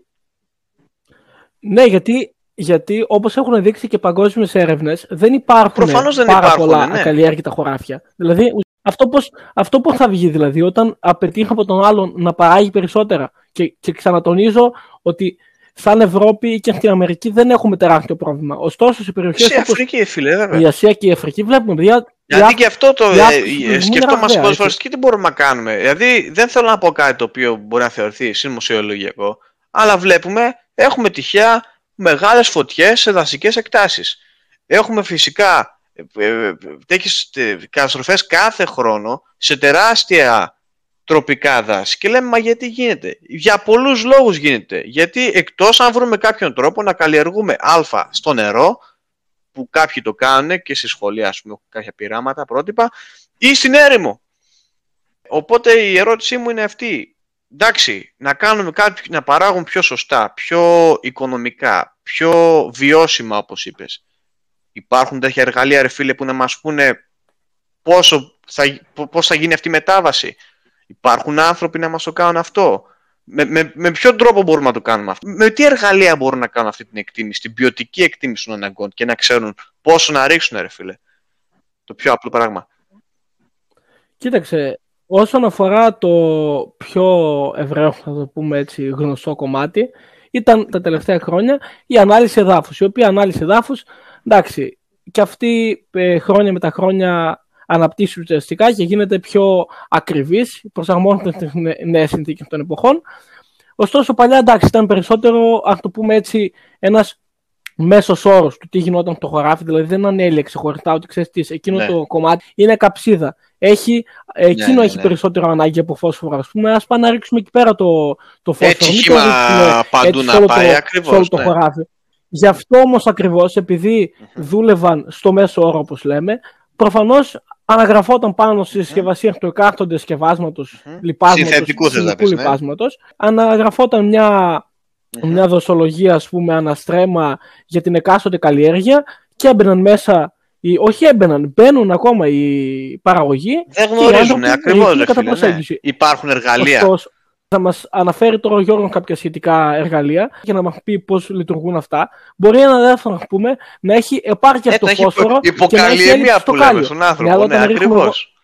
Ναι, γιατί, γιατί όπως έχουν δείξει και παγκόσμιες έρευνες, δεν υπάρχουν Προφανώς δεν πάρα υπάρχουν, πολλά ναι. ακαλλιέργητα χωράφια. Δηλαδή, αυτό πώς, αυτό πώς θα βγει, δηλαδή, όταν απαιτεί από τον άλλον να παράγει περισσότερα. Και, και ξανατονίζω ότι σαν Ευρώπη και στην Αμερική δεν έχουμε τεράστιο πρόβλημα. Ωστόσο, σε περιοχές σε όπως Αφρική, φίλε, βέβαια. η Ασία και η Αφρική βλέπουμε παιδιά. Γιατί η και αυτό το η ε, αύξηση του ε, πληθυσμού είναι σκεφτόμαστε ραγδαία, πολλές έτσι. φορές και τι μπορούμε να κάνουμε. Δηλαδή, δεν θέλω να πω κάτι το οποίο μπορεί να θεωρηθεί συνωμοσιολογικό, αλλά βλέπουμε, έχουμε τυχαία μεγάλες φωτιές σε δασικές εκτάσεις. Έχουμε φυσικά ε, τέτοιες καταστροφές κάθε χρόνο σε τεράστια τροπικά δάση. Και λέμε, μα γιατί γίνεται; Για πολλούς λόγους γίνεται. Γιατί εκτός αν βρούμε κάποιον τρόπο να καλλιεργούμε α στο νερό, που κάποιοι το κάνουν και στη σχολεία, ας πούμε, έχουν κάποια πειράματα, πρότυπα, ή στην έρημο. Οπότε η ερώτησή μου είναι αυτή. Εντάξει, να κάνουμε κάτι, να παράγουν πιο σωστά, πιο οικονομικά, πιο βιώσιμα, όπως είπες. Υπάρχουν τέτοια εργαλεία, ρε φίλε, που να μας πούνε πόσο θα, πώς θα γίνει αυτή η μετάβαση. Υπάρχουν άνθρωποι να μας το κάνουν αυτό. Με, με, με ποιον τρόπο μπορούμε να το κάνουμε αυτό; Με τι εργαλεία μπορούν να κάνουν αυτή την εκτίμηση, την ποιοτική εκτίμηση των αναγκών και να ξέρουν πόσο να ρίξουν, ρε φίλε; Το πιο απλό πράγμα. Κοίταξε, όσον αφορά το πιο ευρέω, θα το πούμε έτσι, γνωστό κομμάτι, ήταν τα τελευταία χρόνια η ανάλυση εδάφους, η οποία ανάλυση εδάφους, εντάξει, και αυτή ε, χρόνια με τα χρόνια αναπτύσσει ουσιαστικά και γίνεται πιο ακριβής, προσαρμόζεται στις νε- νέες συνθήκες των εποχών. Ωστόσο, παλιά εντάξει, ήταν περισσότερο, ας το πούμε έτσι, ένας μέσος όρος του τι γινόταν στο χωράφι, δηλαδή δεν ανέλυε ξεχωριστά ότι ξέρεις τι, εκείνο Ναι. το κομμάτι είναι καψίδα. Έχει, εκείνο ναι, έχει ναι. περισσότερο ανάγκη από φόσφορο, ας πούμε, ας πάμε να ρίξουμε εκεί πέρα το, το φόσφορο. Έτσι Μην το χύμα ρίξουμε παντού έτσι να σε όλο πάει, το, ακριβώς, σε όλο το ναι. χωράφι. Γι' αυτό όμως ακριβώς, επειδή δούλευαν στο μέσο όρο, όπως λέμε, προφανώς αναγραφόταν πάνω στη συσκευασία του εκάστοτε συσκευάσματος, λιπάσματος, Συνθετικούς θες να χημικού πεις, ναι. λιπάσματος, αναγραφόταν μια, μια δοσολογία, ας πούμε, αναστρέμα για την εκάστοτε καλλιέργεια και έμπαιναν μέσα, οι, όχι έμπαιναν, μπαίνουν ακόμα οι παραγωγοί Δεν και οι γνωρίζουν, άνθρωποι ακριβώς, ρίχνουν ρε κατά φίλε. Ναι. προσέγγιση. Υπάρχουν εργαλεία. Ωστόσο, θα μας αναφέρει τώρα ο Γιώργος κάποια σχετικά εργαλεία και να μας πει πώς λειτουργούν αυτά. Μπορεί ένα δεύτερο, να πούμε, να έχει επάρκεια Ε, στο να έχει φόσφορο υπο- και να έχει έλλειψη υποκαλλιέμια στο που λέμε κάλιο. στον Ναι, άνθρωπο. αλλά Ναι, όταν ρίχνουμε ακριβώς.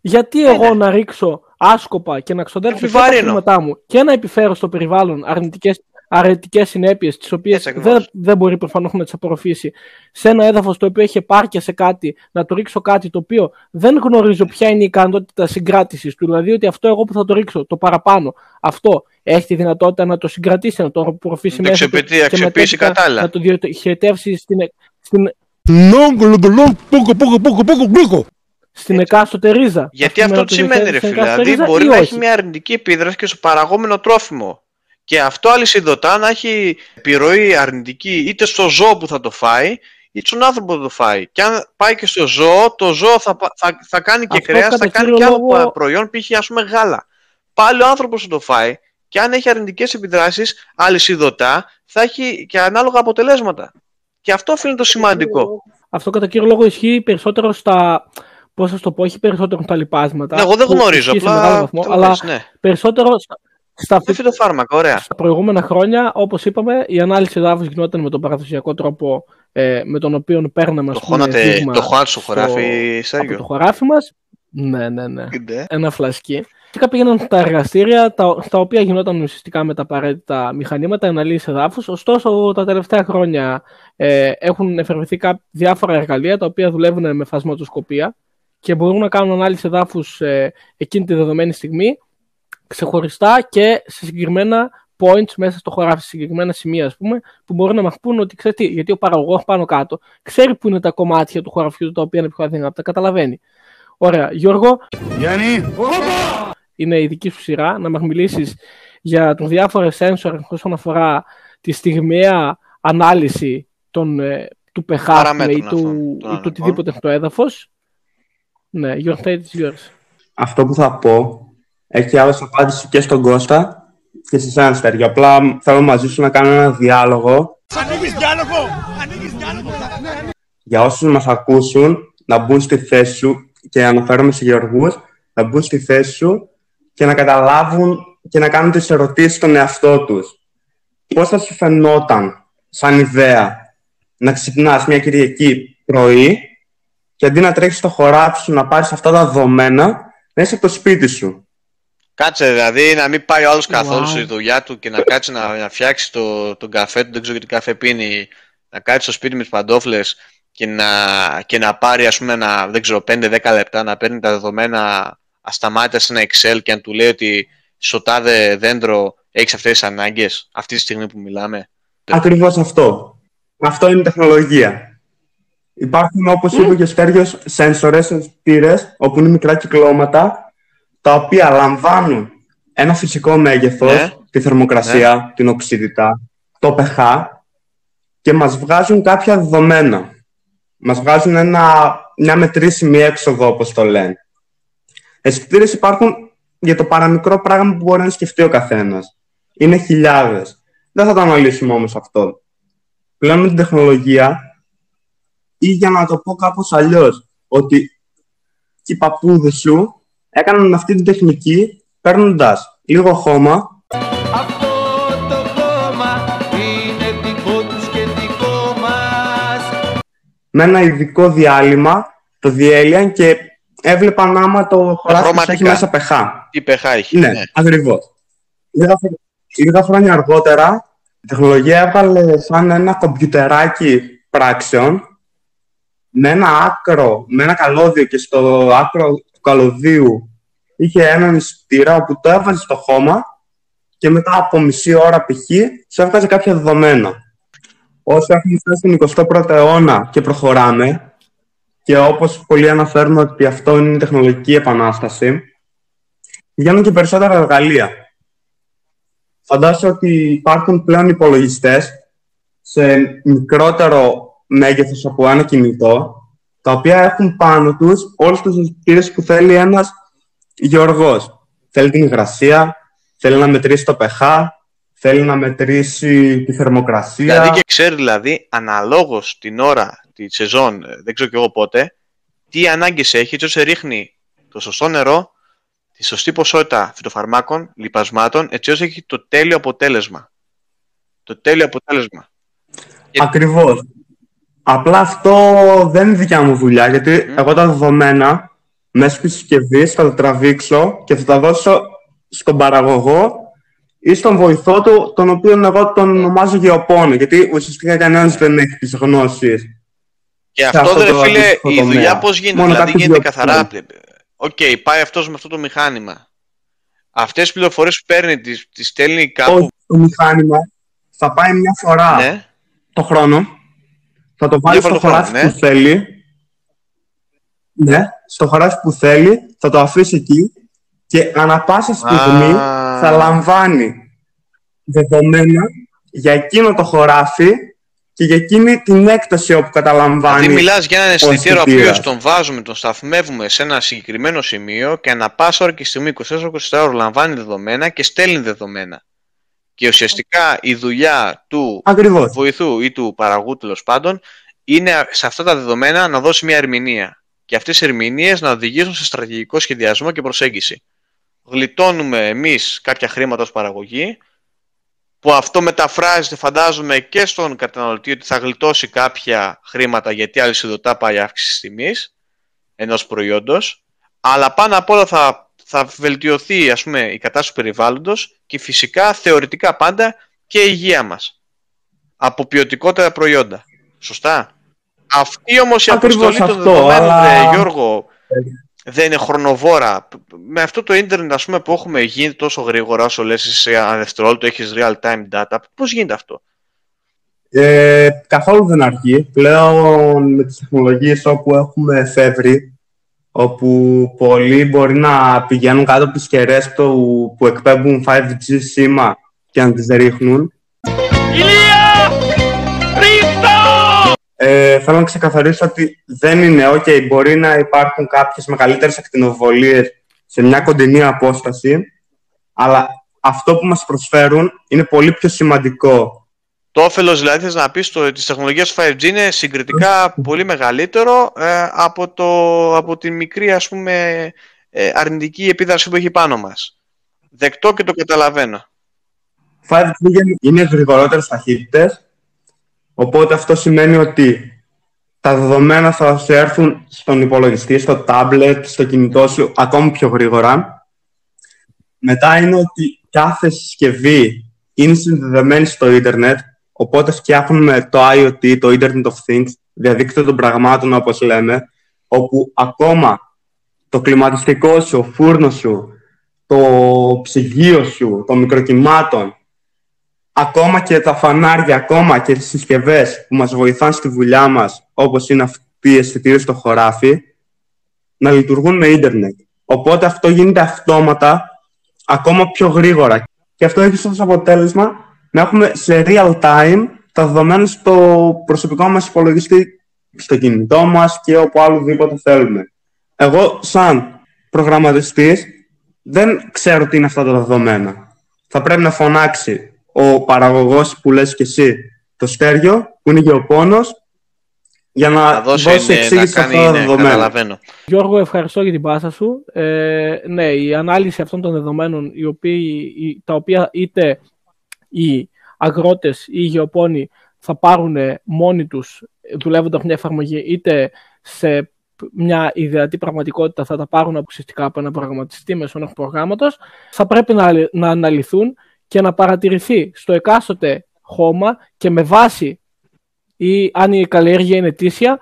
Γιατί εγώ να ρίξω άσκοπα και να ξοδέψω και τα Επιβαρύνω. χρήματά μου και να επιφέρω στο περιβάλλον αρνητικές, αρνητικές συνέπειες, τις οποίες Έτσι ακριβώς. δεν, δεν μπορεί προφανώς να τις απορροφήσει, σε ένα έδαφος το οποίο έχει επάρκεια σε κάτι, να το ρίξω κάτι το οποίο δεν γνωρίζω ποια είναι η ικανότητα συγκράτησης του. Δηλαδή ότι αυτό εγώ που θα το ρίξω, το παραπάνω, αυτό έχει τη δυνατότητα να το συγκρατήσει, να το απορροφήσει Να το μέσα του αξιοποιεί- και αξιοποιήσει μετέπειτα κατάλληλα. να το διοχετεύσει στην, στην, Long, long, long, poco, poco, poco, poco, poco. στην εκάστοτε ρίζα. Γιατί Ας πούμε, αυτό να τι το σημαίνει, ρε διοχετεύσει στην φίλε. εκάστοτε Δηλαδή ρίζα μπορεί ή να όχι; έχει μια αρνητική επίδραση και στο παραγόμενο τρόφιμο. Και αυτό αλυσιδωτά να έχει επιρροή αρνητική είτε στο ζώο που θα το φάει, είτε στον άνθρωπο που θα το φάει. Και αν πάει και στο ζώο, το ζώο θα, πα- θα, θα κάνει και Αυτό κρέας, κατά θα κάνει κύριο και άλλο λόγο- προϊόν, π.χ. ας πούμε γάλα. Πάλι ο άνθρωπος που το φάει και αν έχει αρνητικές επιδράσεις αλυσιδωτά, θα έχει και ανάλογα αποτελέσματα. Και αυτό οφείλει το σημαντικό. Αυτό κατά κύριο λόγο ισχύει περισσότερο στα. Πώς θα το πω, όχι περισσότερο στα λοιπάσματα. Ναι, εγώ δεν που γνωρίζω, ισχύει σε μεγάλο απλά βαθμό, το αλλά λες, ναι. περισσότερο στα, στα, Είναι φυτοφάρμακα, ωραία. στα προηγούμενα χρόνια, όπως είπαμε, η ανάλυση εδάφου γινόταν με τον παραδοσιακό τρόπο ε, με τον οποίο παίρναμε Το ας πούμε, χώνατε, δείγμα το χώνατε στο στο- χωράφι, από Σέργιο. το χωράφι μας. Ναι, ναι, ναι. Ναι. Ένα φλασκί. Και πήγαιναν στα εργαστήρια, τα, στα οποία γινόταν ουσιαστικά με τα απαραίτητα μηχανήματα, αναλύσεις εδάφου. Ωστόσο, τα τελευταία χρόνια ε, έχουν εφευρεθεί κά- διάφορα εργαλεία τα οποία δουλεύουν με φασματοσκοπία και μπορούν να κάνουν ανάλυση εδάφου ε, εκείνη τη δεδομένη στιγμή ξεχωριστά και σε συγκεκριμένα points μέσα στο χωράφι, σε συγκεκριμένα σημεία, ας πούμε, που μπορεί να μας πούνε ότι ξέρεις τι, γιατί ο παραγωγός πάνω κάτω ξέρει που είναι τα κομμάτια του χωραφιού τα οποία είναι πιο αδύνατα, τα καταλαβαίνει. Ωραία. Γιώργο, Γιάννη, είναι η δική σου σειρά να μας μιλήσεις για τον διάφορες sensor όσον αφορά τη στιγμιαία ανάλυση των, ε, του pH Παραμέτρων ή του, αυτών, των ή του αναγκών. οτιδήποτε στο έδαφος. Ναι, your state is yours. Αυτό που θα πω έχει άλλος απάντηση και στον Κώστα και σε εσένα Στέργιο. Απλά θέλω μαζί σου να κάνω ένα διάλογο για όσους μας ακούσουν να μπουν στη θέση σου και αναφέρομαι σε γεωργούς να μπουν στη θέση σου και να καταλάβουν και να κάνουν τις ερωτήσεις στον εαυτό τους. Πώς θα σου φαινόταν σαν ιδέα να ξυπνάς μια Κυριακή πρωί και αντί να τρέχεις στο χωράφι σου να πάρεις αυτά τα δεδομένα να είσαι από το σπίτι σου; Κάτσε δηλαδή να μην πάει ο άλλος καθόλου Wow. στη δουλειά του και να κάτσει να, να φτιάξει το, τον καφέ του, δεν ξέρω τι καφέ πίνει, να κάτσει στο σπίτι με τις παντόφλες και να, και να πάρει ας πούμε ένα, δεν ξέρω, 5-10 λεπτά να παίρνει τα δεδομένα ασταμάτητα σε ένα Excel και να του λέει ότι στο τάδε δέντρο έχεις αυτές τις ανάγκες αυτή τη στιγμή που μιλάμε. Ακριβώς αυτό. Αυτό είναι η τεχνολογία. Υπάρχουν, όπως είπε και ο Στέργιος, σένσορες, αισθητήρες, όπου είναι μικρά κυκλώματα, τα οποία λαμβάνουν ένα φυσικό μέγεθος, Ναι. τη θερμοκρασία, την οξύτητα, το pH και μας βγάζουν κάποια δεδομένα. Μας βγάζουν ένα, μια μετρήσιμη έξοδο, όπως το λένε. Αισθητήρες υπάρχουν για το παραμικρό πράγμα που μπορεί να σκεφτεί ο καθένας. Είναι χιλιάδες. Δεν θα το αναλύσουμε όμως αυτό. Πλέον με την τεχνολογία ή για να το πω κάπως αλλιώς, ότι και οι παππούδες σου έκαναν αυτή την τεχνική παίρνοντας λίγο χώμα Αυτό το χώμα είναι δικό τους και δικό μας με ένα ειδικό διάλειμμα, το διέλυαν και έβλεπαν άμα το χωράφι τους έχει χρωματικά. μέσα πεχά. Τι pH έχει. Ναι, ακριβώς. Λίγα, χρο- λίγα χρόνια αργότερα η τεχνολογία έβαλε σαν ένα κομπιουτεράκι πράξεων με ένα άκρο, με ένα καλώδιο και στο άκρο του καλωδίου είχε έναν αισθητήρα όπου το έβαζε στο χώμα και μετά από μισή ώρα π.χ. σου έβγαζε κάποια δεδομένα. Όσο έχουμε φτάσει στον 21ο αιώνα και προχωράμε και όπως πολλοί αναφέρουν ότι αυτό είναι η τεχνολογική επανάσταση βγαίνουν και περισσότερα εργαλεία. Φαντάζομαι ότι υπάρχουν πλέον υπολογιστές σε μικρότερο μέγεθος από ένα κινητό, τα οποία έχουν πάνω τους όλες τις αισθητήρες που θέλει ένας γεωργός. Θέλει την υγρασία, θέλει να μετρήσει το pH, θέλει να μετρήσει τη θερμοκρασία. Δηλαδή και ξέρει δηλαδή αναλόγως την ώρα, τη σεζόν, ε, δεν ξέρω και εγώ πότε, τι ανάγκες έχει έτσι ώστε ρίχνει το σωστό νερό, τη σωστή ποσότητα φυτοφαρμάκων, λιπασμάτων, έτσι ώστε έχει το τέλειο αποτέλεσμα. Το τέλειο αποτέλεσμα. Ακριβώς. Απλά αυτό δεν είναι δικιά μου δουλειά, γιατί εγώ τα δεδομένα μέσα της συσκευής θα τα τραβήξω και θα τα δώσω στον παραγωγό ή στον βοηθό του, τον οποίο εγώ τον ονομάζω γεωπόνο, γιατί ουσιαστικά κανένας δεν έχει τις γνώσεις. Και σε αυτό, αυτό ρε το φίλε, αντίστοιχο η τομέα. δουλειά πώς γίνεται. Μόνο δηλαδή κάποιοι γίνεται ιδιοκτήτες. καθαρά. Οκ, πάει αυτός με αυτό το μηχάνημα. Αυτές τις πληροφορίες που παίρνει, τις, τις στέλνει κάπου. Όχι, το μηχάνημα θα πάει μια φορά Ναι. το χρόνο, θα το βάλεις Μια φορά στο το χρόνο, χωράφι ναι. που θέλει. Ναι, στο χωράφι που θέλει, θα το αφήσεις εκεί και ανα πάσα στιγμή Α. θα λαμβάνει δεδομένα για εκείνο το χωράφι και για εκείνη την έκταση όπου καταλαμβάνει. Δηλαδή μιλάς για έναν αισθητήρα ο αισθητήρας. οποίος τον βάζουμε, τον σταθμεύουμε σε ένα συγκεκριμένο σημείο και ανά πάσα ώρα και στιγμή 24-24 ώρα λαμβάνει δεδομένα και στέλνει δεδομένα. Και ουσιαστικά η δουλειά του Ακριβώς. βοηθού ή του παραγού τέλος πάντων είναι σε αυτά τα δεδομένα να δώσει μια ερμηνεία. Και αυτές οι ερμηνείες να οδηγήσουν σε στρατηγικό σχεδιασμό και προσέγγιση. Γλιτώνουμε εμείς κάποια χρήματα ως παραγωγή, που αυτό μεταφράζεται φαντάζομαι και στον καταναλωτή ότι θα γλιτώσει κάποια χρήματα γιατί αλυσιδωτά πάει αύξηση τιμής ενός προϊόντος, αλλά πάνω απ' όλα θα, θα βελτιωθεί ας πούμε, η κατάσταση του περιβάλλοντος και φυσικά θεωρητικά πάντα και η υγεία μας από ποιοτικότερα προϊόντα. Σωστά; Αυτή όμως η Ακριβώς αποστολή των αυτό, δεδομένων, αλλά- ρε, Γιώργο, δεν είναι χρονοβόρα. Με αυτό το ίντερνετ ας πούμε, που έχουμε γίνει τόσο γρήγορα όσο λες εσύ σε ένα δευτερόλεπτο έχεις real time data, πώς γίνεται αυτό; Ε, καθόλου δεν αργεί. Πλέον με τις τεχνολογίες όπου έχουμε εφεύρει, όπου πολλοί μπορεί να πηγαίνουν κάτω από τις κεραίες που, που εκπέμπουν 5G σήμα και να τις ρίχνουν. Ε, θέλω να ξεκαθαρίσω ότι δεν είναι ok, μπορεί να υπάρχουν κάποιες μεγαλύτερες ακτινοβολίες σε μια κοντινή απόσταση, αλλά αυτό που μας προσφέρουν είναι πολύ πιο σημαντικό Το όφελος δηλαδή θες να πεις το, της τεχνολογίας 5G είναι συγκριτικά πολύ μεγαλύτερο ε, από, το, από τη μικρή ας πούμε ε, αρνητική επίδραση που έχει πάνω μας. Δεκτό και το καταλαβαίνω. 5G είναι γρηγορότερες ταχύτητες, οπότε αυτό σημαίνει ότι τα δεδομένα θα σου έρθουν στον υπολογιστή, στο tablet, στο κινητό σου ακόμη πιο γρήγορα. Μετά είναι ότι κάθε συσκευή είναι συνδεδεμένη στο ίντερνετ, οπότε φτιάχνουμε το IoT, το Internet of Things, διαδίκτυο των πραγμάτων όπως λέμε, όπου ακόμα το κλιματιστικό σου, ο φούρνος σου, το ψυγείο σου, των μικροκυμάτων, ακόμα και τα φανάρια, ακόμα και τις συσκευές που μας βοηθάνε στη δουλειά μας, όπως είναι αυτοί οι αισθητήρες στο χωράφι, να λειτουργούν με ίντερνετ. Οπότε αυτό γίνεται αυτόματα, ακόμα πιο γρήγορα. Και αυτό έχει ως αποτέλεσμα να έχουμε σε real time τα δεδομένα στο προσωπικό μας υπολογιστή, στο κινητό μας και όπου αλλουδήποτε θέλουμε. Εγώ, σαν προγραμματιστής, δεν ξέρω τι είναι αυτά τα δεδομένα. Θα πρέπει να φωνάξει ο παραγωγός που λες και εσύ, το στέριο, που είναι γεωπόνος, για να Θα δώσει δώσει ναι, να εξήγηση σε κάνει, αυτά τα ναι, δεδομένα. καταλαβαίνω. Γιώργο, ευχαριστώ για την πάσα σου. Ε, ναι, η ανάλυση αυτών των δεδομένων, οι οποίοι, οι- τα οποία είτε οι αγρότες ή οι γεωπόνοι θα πάρουν μόνοι τους δουλεύοντας μια εφαρμογή, είτε σε μια ιδεατή πραγματικότητα θα τα πάρουν ουσιαστικά από ένα προγραμματιστή μέσω ενός προγράμματος, θα πρέπει να, να αναλυθούν και να παρατηρηθεί στο εκάστοτε χώμα και με βάση ή αν η καλλιέργεια είναι αιτήσια,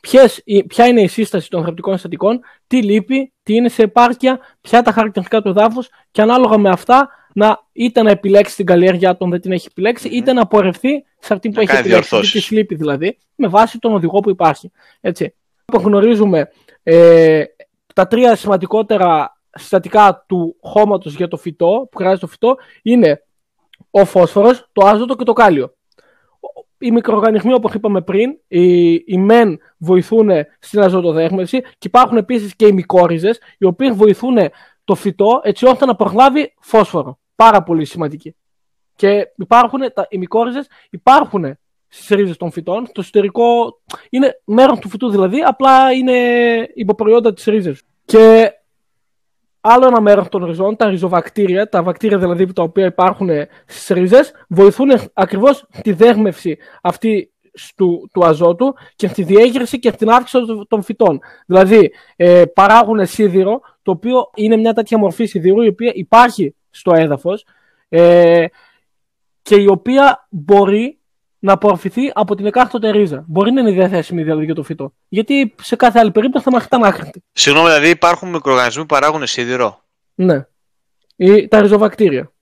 ποιες, η- ποια είναι η σύσταση των θρεπτικών συστατικών, τι λείπει, τι είναι σε επάρκεια, ποια τα χαρακτηριστικά του εδάφους και ανάλογα με αυτά να είτε να επιλέξει την καλλιέργεια όταν δεν την έχει επιλέξει, είτε να πορευθεί σε αυτή που Να έχει κάνει επιλέξει. Τι διορθώσεις. της λείπει δηλαδή, με βάση τον οδηγό που υπάρχει. Έτσι. Που γνωρίζουμε ε, τα τρία σημαντικότερα συστατικά του χώματος για το φυτό, που χρειάζεται το φυτό, είναι ο φόσφορος, το άζωτο και το κάλιο οι μικροοργανισμοί, όπως είπαμε πριν, οι, οι μεν βοηθούν στην αζωτοδέχμευση και υπάρχουν επίσης και οι μικόριζες, οι οποίες βοηθούν το φυτό έτσι ώστε να προλάβει φόσφορο. Πάρα πολύ σημαντική. Και υπάρχουν, τα, οι μικόριζες υπάρχουν στις ρίζες των φυτών, στο εσωτερικό είναι μέρος του φυτού δηλαδή, απλά είναι υποπροϊόντα της ρίζες. Και άλλο ένα μέρος των ριζών, τα ριζοβακτήρια, τα βακτήρια δηλαδή τα οποία υπάρχουν στις ρίζες, βοηθούν ακριβώς τη δέσμευση αυτή του, του αζότου και στη διέγερση και στην αύξηση των- των φυτών. Δηλαδή, ε, παράγουν σίδηρο, το οποίο είναι μια τέτοια μορφή σιδήρου, η οποία υπάρχει στο έδαφος. ε, και η οποία μπορεί να απορροφηθεί από την εκάστοτε ρίζα. Μπορεί να είναι διαθέσιμη δηλαδή για το φυτό. Γιατί σε κάθε άλλη περίπτωση θα μα ήταν άχρηστη. Συγγνώμη, δηλαδή υπάρχουν μικροοργανισμοί που παράγουν σίδηρο. Ναι. Ή τα ριζοβακτήρια.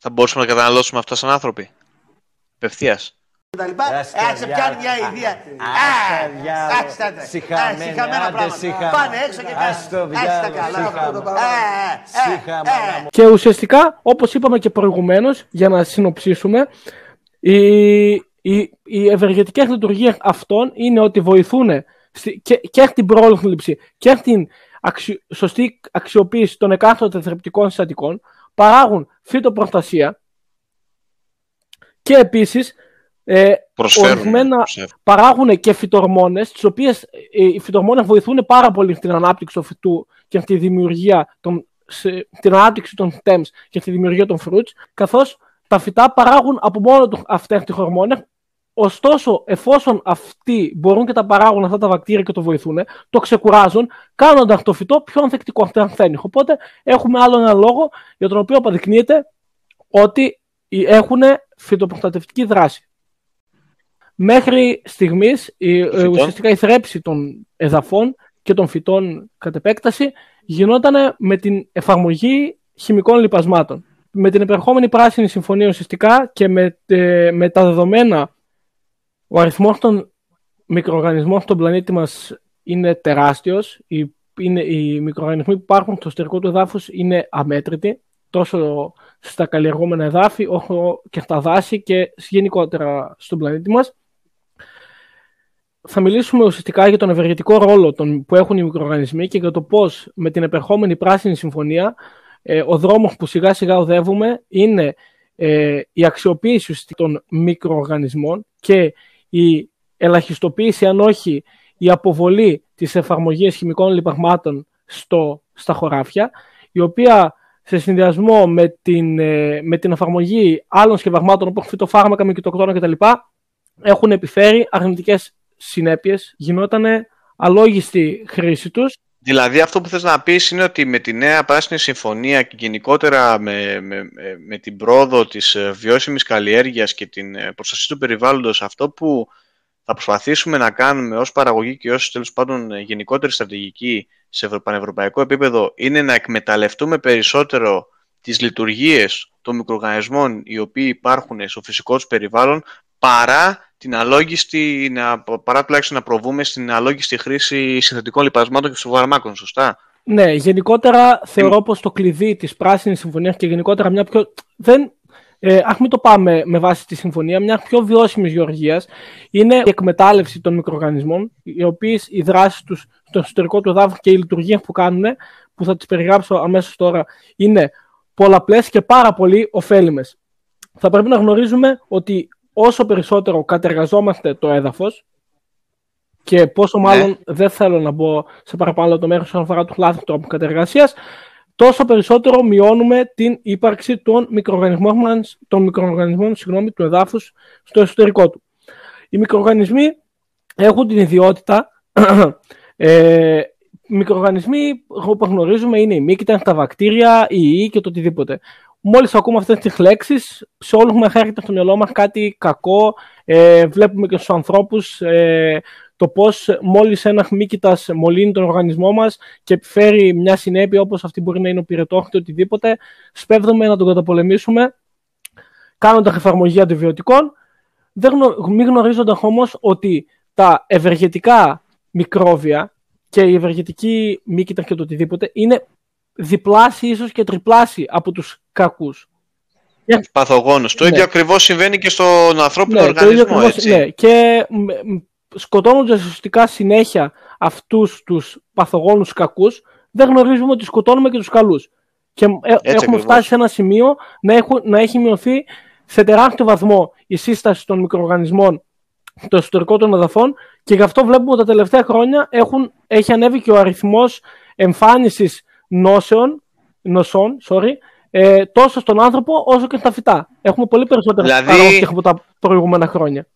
Θα μπορούσαμε να καταναλώσουμε αυτά σαν άνθρωποι. Απευθείας. Ε, σε πιάνει μια ιδέα. Άξτε τα Συχαμένα πράγματα. Πάνε έξω και κάνουν. Άξτε τα καλά. Ε, ε, Και ουσιαστικά, όπως είπαμε και προηγουμένως, για να συνοψίσουμε, οι, οι, οι ευεργετικές λειτουργίες αυτών είναι ότι βοηθούν στη- και, και στην πρόληψη και στην αξι- σωστή αξιοποίηση των εκάστοτε θρεπτικών συστατικών, παράγουν φυτοπροστασία και επίσης ε, Προσφέρουν. ορισμένα ψεύδο. παράγουν και φυτορμόνες, τις οποίες ε, οι φυτορμόνες βοηθούν πάρα πολύ στην ανάπτυξη του φυτού και στη δημιουργία των, σε, την ανάπτυξη των stems και στη δημιουργία των fruits, καθώς τα φυτά παράγουν από μόνο τους αυτές τις χορμόνες, ωστόσο εφόσον αυτοί μπορούν και τα παράγουν αυτά τα βακτήρια και το βοηθούν, το ξεκουράζουν, κάνοντας το φυτό πιο ανθεκτικό στην ασθένεια. Οπότε έχουμε άλλο ένα λόγο για τον οποίο αποδεικνύεται ότι έχουν φυτοπροστατευτική δράση. Μέχρι στιγμής η, ε, φυτών. ουσιαστικά η θρέψη των εδαφών και των φυτών κατ' επέκταση γινόταν με την εφαρμογή χημικών λιπασμάτων. Με την επερχόμενη πράσινη συμφωνία ουσιαστικά και με, ε, με τα δεδομένα ο αριθμός των μικροοργανισμών στον πλανήτη μας είναι τεράστιος. Οι, είναι, οι μικροοργανισμοί που υπάρχουν στο εσωτερικό του εδάφους είναι αμέτρητοι τόσο στα καλλιεργόμενα εδάφη όσο και στα δάση και γενικότερα στον πλανήτη μας. Θα μιλήσουμε ουσιαστικά για τον ευεργετικό ρόλο των, που έχουν οι μικροοργανισμοί και για το πώς με την επερχόμενη πράσινη συμφωνία ε, ο δρόμος που σιγά σιγά οδεύουμε είναι ε, η αξιοποίηση ουσιαστικά των μικροοργανισμών και η ελαχιστοποίηση, αν όχι η αποβολή της εφαρμογής χημικών λιπαγμάτων στο, στα χωράφια, η οποία σε συνδυασμό με την, ε, με την εφαρμογή άλλων σκευαγμάτων όπως φυτοφάρμακα, μικητοκτόνα κτλ. έχουν επιφέρει αρνητικές συνέπειες. Γινόταν αλόγιστη χρήση τους Δηλαδή αυτό που θες να πεις είναι ότι με τη νέα πράσινη συμφωνία και γενικότερα με, με, με- με την πρόοδο της ε, βιώσιμης καλλιέργειας και την ε, προστασία του περιβάλλοντος αυτό που θα προσπαθήσουμε να κάνουμε ως παραγωγή και ως τέλος πάντων ε, γενικότερη στρατηγική σε ευρω- πανευρωπαϊκό επίπεδο είναι να εκμεταλλευτούμε περισσότερο τις λειτουργίες των μικροοργανισμών οι οποίοι υπάρχουν στο φυσικό τους περιβάλλον παρά την αλόγιστη, να, παρά τουλάχιστον να προβούμε στην αλόγιστη χρήση συνθετικών λιπασμάτων και ψηφοφαρμάκων, σωστά; Ναι, γενικότερα θεωρώ πως το κλειδί της πράσινης συμφωνίας και γενικότερα μια πιο... Δεν, ε, ας μην το πάμε με βάση τη συμφωνία, μια πιο βιώσιμης γεωργίας είναι η εκμετάλλευση των μικροοργανισμών, οι οποίες οι δράσεις τους στο εσωτερικό του εδάφου και οι λειτουργίες που κάνουν, που θα τις περιγράψω αμέσως τώρα, είναι πολλαπλές και πάρα πολύ ωφέλιμες. Θα πρέπει να γνωρίζουμε ότι όσο περισσότερο κατεργαζόμαστε το έδαφος, και πόσο Ναι. μάλλον δεν θέλω να μπω σε παραπάνω λεπτομέρειες όσον αφορά τους λάθος τρόπου κατεργασίας, τόσο περισσότερο μειώνουμε την ύπαρξη των μικροοργανισμών, μας- των μικροοργανισμών συγγνώμη, του εδάφους στο εσωτερικό του. Οι μικροοργανισμοί έχουν την ιδιότητα, ε, μικροοργανισμοί όπως γνωρίζουμε είναι οι μύκητα, τα βακτήρια, οι ιοί και το οτιδήποτε. Μόλις ακούμε αυτές τις λέξεις, σε όλους μας έρχεται στο μυαλό μας κάτι κακό, ε, βλέπουμε και στους ανθρώπους ε, το πώς μόλις ένας μύκητας μολύνει τον οργανισμό μας και επιφέρει μια συνέπεια όπως αυτή μπορεί να είναι ο πυρετόχ ή οτιδήποτε, σπέβδουμε να τον καταπολεμήσουμε κάνοντας εφαρμογή αντιβιωτικών, δεν γνω, μην γνωρίζοντας όμως ότι τα ευεργετικά μικρόβια και η ευεργετική μύκητα και το οτιδήποτε είναι διπλάσιοι ίσως και τριπλάσιοι από τους κακούς. Παθογόνος. Το Ναι. ίδιο ακριβώς συμβαίνει και στον ανθρώπινο Ναι, το ίδιο οργανισμό, ακριβώς, έτσι. ναι. Και μ, μ, σκοτώνοντας ουσιαστικά συνέχεια αυτούς τους παθογόνους κακούς, δεν γνωρίζουμε ότι σκοτώνουμε και τους καλούς. Και ε, έχουμε ακριβώς. φτάσει σε ένα σημείο να, έχουν, να έχει μειωθεί σε τεράστιο βαθμό η σύσταση των μικροοργανισμών στο εσωτερικό των εδαφών και γι' αυτό βλέπουμε ότι τα τελευταία χρόνια έχουν, έχει ανέβει και ο αριθμός εμφάνισης νόσεων, νοσών sorry, ε, τόσο στον άνθρωπο όσο και στα φυτά. Έχουμε πολύ περισσότερα Δηλαδή- αρρώστια από τα προηγούμενα χρόνια.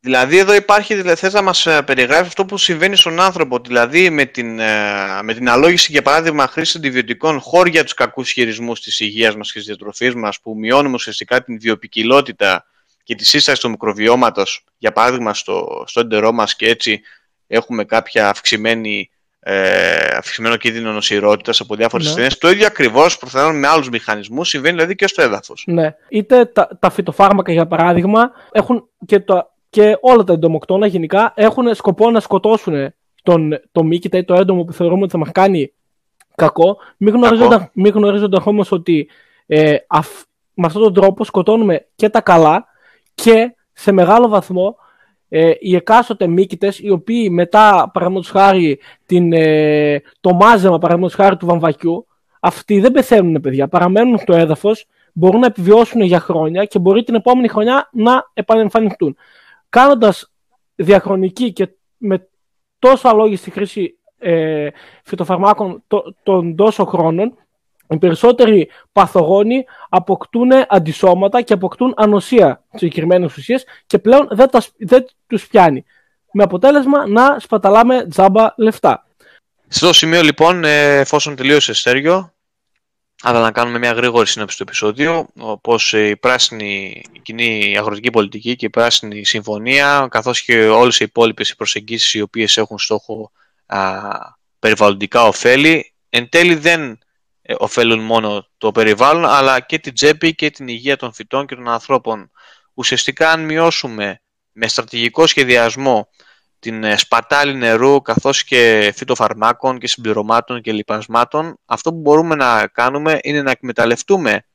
Δηλαδή εδώ υπάρχει, δηλαδή, θες να μας ε, περιγράφεις αυτό που συμβαίνει στον άνθρωπο, δηλαδή με την, ε, με την αλόγηση για παράδειγμα χρήση αντιβιωτικών χώρια τους κακούς χειρισμούς της υγείας μας και της διατροφής μας που μειώνουμε ουσιαστικά την βιοπικιλότητα και τη σύσταση του μικροβιώματος, για παράδειγμα στο, στο εντερό μας και έτσι έχουμε κάποια αυξημένη ε, αυξημένο κίνδυνο νοσηρότητας από διάφορες ναι. ασθένειε. Το ίδιο ακριβώς προφανώς με άλλους μηχανισμούς συμβαίνει δηλαδή και στο έδαφος. Ναι. Είτε τα, τα φυτοφάρμακα, για παράδειγμα, έχουν και, το, και όλα τα εντομοκτώνα γενικά έχουν σκοπό να σκοτώσουν τον, το μύκητα ή το έντομο που θεωρούμε ότι θα μας κάνει κακό, μην γνωρίζοντα γνωρίζοντα όμως ότι ε, αφ, με αυτόν τον τρόπο σκοτώνουμε και τα καλά και σε μεγάλο βαθμό ε, οι εκάστοτε μύκητες, οι οποίοι μετά, παραδείγματος χάρη, την, ε, το μάζεμα παραδείγματος χάρη του βαμβακιού, αυτοί δεν πεθαίνουν, παιδιά. Παραμένουν στο έδαφος, μπορούν να επιβιώσουν για χρόνια και μπορεί την επόμενη χρονιά να επανεμφανιστούν. Κάνοντας διαχρονική και με τόσο αλόγιστη χρήση ε, φυτοφαρμάκων των τόσο χρόνων, οι περισσότεροι παθογόνοι αποκτούν αντισώματα και αποκτούν ανοσία συγκεκριμένες ουσίες και πλέον δεν, τα, δεν τους πιάνει. Με αποτέλεσμα να σπαταλάμε τζάμπα λεφτά. Στο σημείο λοιπόν, ε, εφόσον τελείωσε Σέργιο, αλλά να κάνουμε μια γρήγορη σύνοψη του επεισόδιου, όπως η πράσινη η κοινή αγροτική πολιτική και η πράσινη συμφωνία, καθώς και όλες οι υπόλοιπες προσεγγίσεις οι οποίες έχουν στόχο α, περιβαλλοντικά ωφέλη, εν τέλει δεν ε, ωφέλουν μόνο το περιβάλλον, αλλά και την τσέπη και την υγεία των φυτών και των ανθρώπων. Ουσιαστικά, αν μειώσουμε με στρατηγικό σχεδιασμό την ε, σπατάλη νερού καθώς και φυτοφαρμάκων και συμπληρωμάτων και λιπασμάτων, αυτό που μπορούμε να κάνουμε είναι να εκμεταλλευτούμε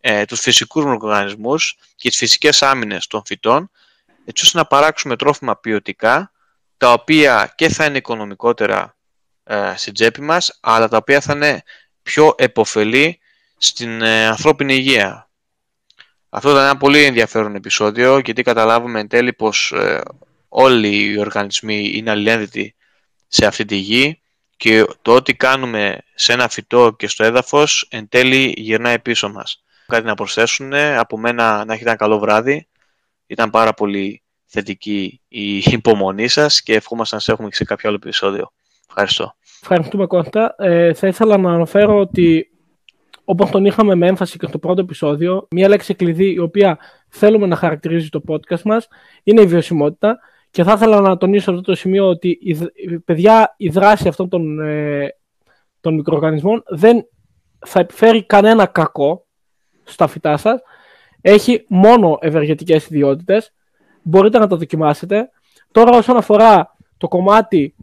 ε, τους φυσικούς οργανισμούς και τις φυσικές άμυνες των φυτών, έτσι ώστε να παράξουμε τρόφιμα ποιοτικά, τα οποία και θα είναι οικονομικότερα ε, στην τσέπη μας, αλλά τα οποία θα είναι πιο επωφελή στην ε, ανθρώπινη υγεία. Αυτό ήταν ένα πολύ ενδιαφέρον επεισόδιο γιατί καταλάβουμε εν τέλει πως ε, όλοι οι οργανισμοί είναι αλληλένδετοι σε αυτή τη γη και το ό,τι κάνουμε σε ένα φυτό και στο έδαφος εν τέλει γυρνάει πίσω μας. Κάτι να προσθέσουν, από μένα να έχετε ένα καλό βράδυ. Ήταν πάρα πολύ θετική η υπομονή σας και ευχόμαστε να σε έχουμε και σε κάποιο άλλο επεισόδιο. Ευχαριστώ. Ευχαριστούμε Κώστα. Ε, θα ήθελα να αναφέρω ότι όπως τον είχαμε με έμφαση και στο πρώτο επεισόδιο, μια λέξη κλειδί η οποία θέλουμε να χαρακτηρίζει το podcast μας είναι η βιωσιμότητα και θα ήθελα να τονίσω αυτό το σημείο ότι η, παιδιά η δράση αυτών των, ε, των μικροοργανισμών δεν θα επιφέρει κανένα κακό στα φυτά σας. Έχει μόνο ευεργετικές ιδιότητες. Μπορείτε να τα δοκιμάσετε. Τώρα όσον αφορά το κομμάτι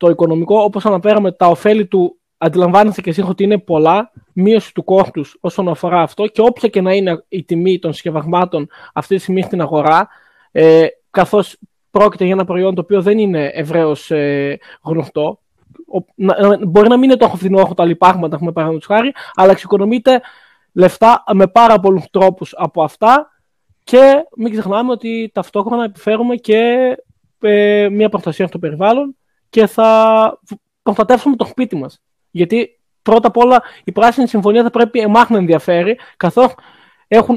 το οικονομικό, όπως αναφέραμε, τα ωφέλη του αντιλαμβάνεστε και εσύ ότι είναι πολλά, μείωση του κόστους όσον αφορά αυτό και όποια και να είναι η τιμή των συσκευασμάτων αυτή τη στιγμή στην αγορά, ε, καθώς πρόκειται για ένα προϊόν το οποίο δεν είναι ευρέως ε, γνωστό. μπορεί να μην είναι το φθηνό τα λοιπάγματα, έχουμε παραδείγματος χάρη, αλλά εξοικονομείται λεφτά με πάρα πολλούς τρόπους από αυτά και μην ξεχνάμε ότι ταυτόχρονα επιφέρουμε και ε, μια προστασία στο περιβάλλον και θα προστατεύσουμε το σπίτι μας. Γιατί πρώτα απ' όλα η Πράσινη Συμφωνία θα πρέπει εμάς να ενδιαφέρει, καθώς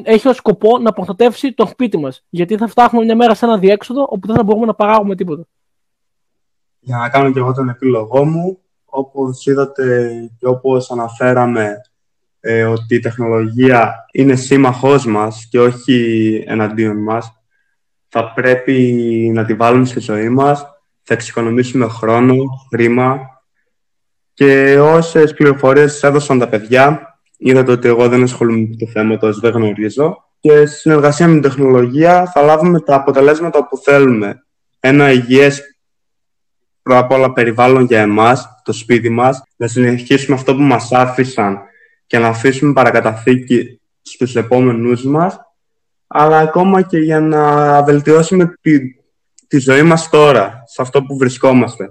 έχει ως σκοπό να προστατεύσει το σπίτι μας. Γιατί θα φτάσουμε μια μέρα σε ένα διέξοδο όπου δεν θα μπορούμε να παράγουμε τίποτα. Για να κάνω και εγώ τον επίλογό μου, όπως είδατε και όπως αναφέραμε ε, ότι η τεχνολογία είναι σύμμαχός μας και όχι εναντίον μας, θα πρέπει να τη βάλουμε στη ζωή μας θα εξοικονομήσουμε χρόνο, χρήμα και όσες πληροφορίες έδωσαν τα παιδιά, είδατε ότι εγώ δεν ασχολούμαι με το θέμα, το δεν γνωρίζω. Και στη συνεργασία με την τεχνολογία θα λάβουμε τα αποτελέσματα που θέλουμε. Ένα υγιές πρώτα απ' όλα περιβάλλον για εμάς, το σπίτι μας, να συνεχίσουμε αυτό που μας άφησαν και να αφήσουμε παρακαταθήκη στους επόμενούς μας, αλλά ακόμα και για να βελτιώσουμε τη τη ζωή μας τώρα, σε αυτό που βρισκόμαστε.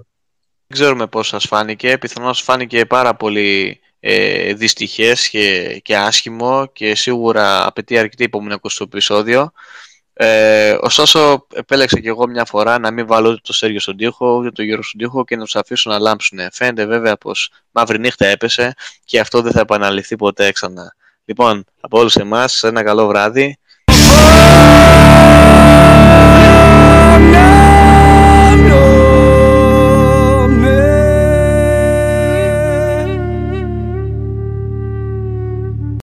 Δεν ξέρουμε πώς σας φάνηκε, πιθανώς φάνηκε πάρα πολύ ε, δυστυχές και, και άσχημο και σίγουρα απαιτεί αρκετή υπομονή στο επεισόδιο. Ε, ωστόσο, επέλεξα και εγώ μια φορά να μην βάλω ούτε το Σέργιο στον τοίχο, ούτε το Γιώργο στον τοίχο και να τους αφήσω να λάμψουν. Φαίνεται βέβαια πως μαύρη νύχτα έπεσε και αυτό δεν θα επαναληφθεί ποτέ ξανά. Λοιπόν, από όλους εμάς, ένα καλό βράδυ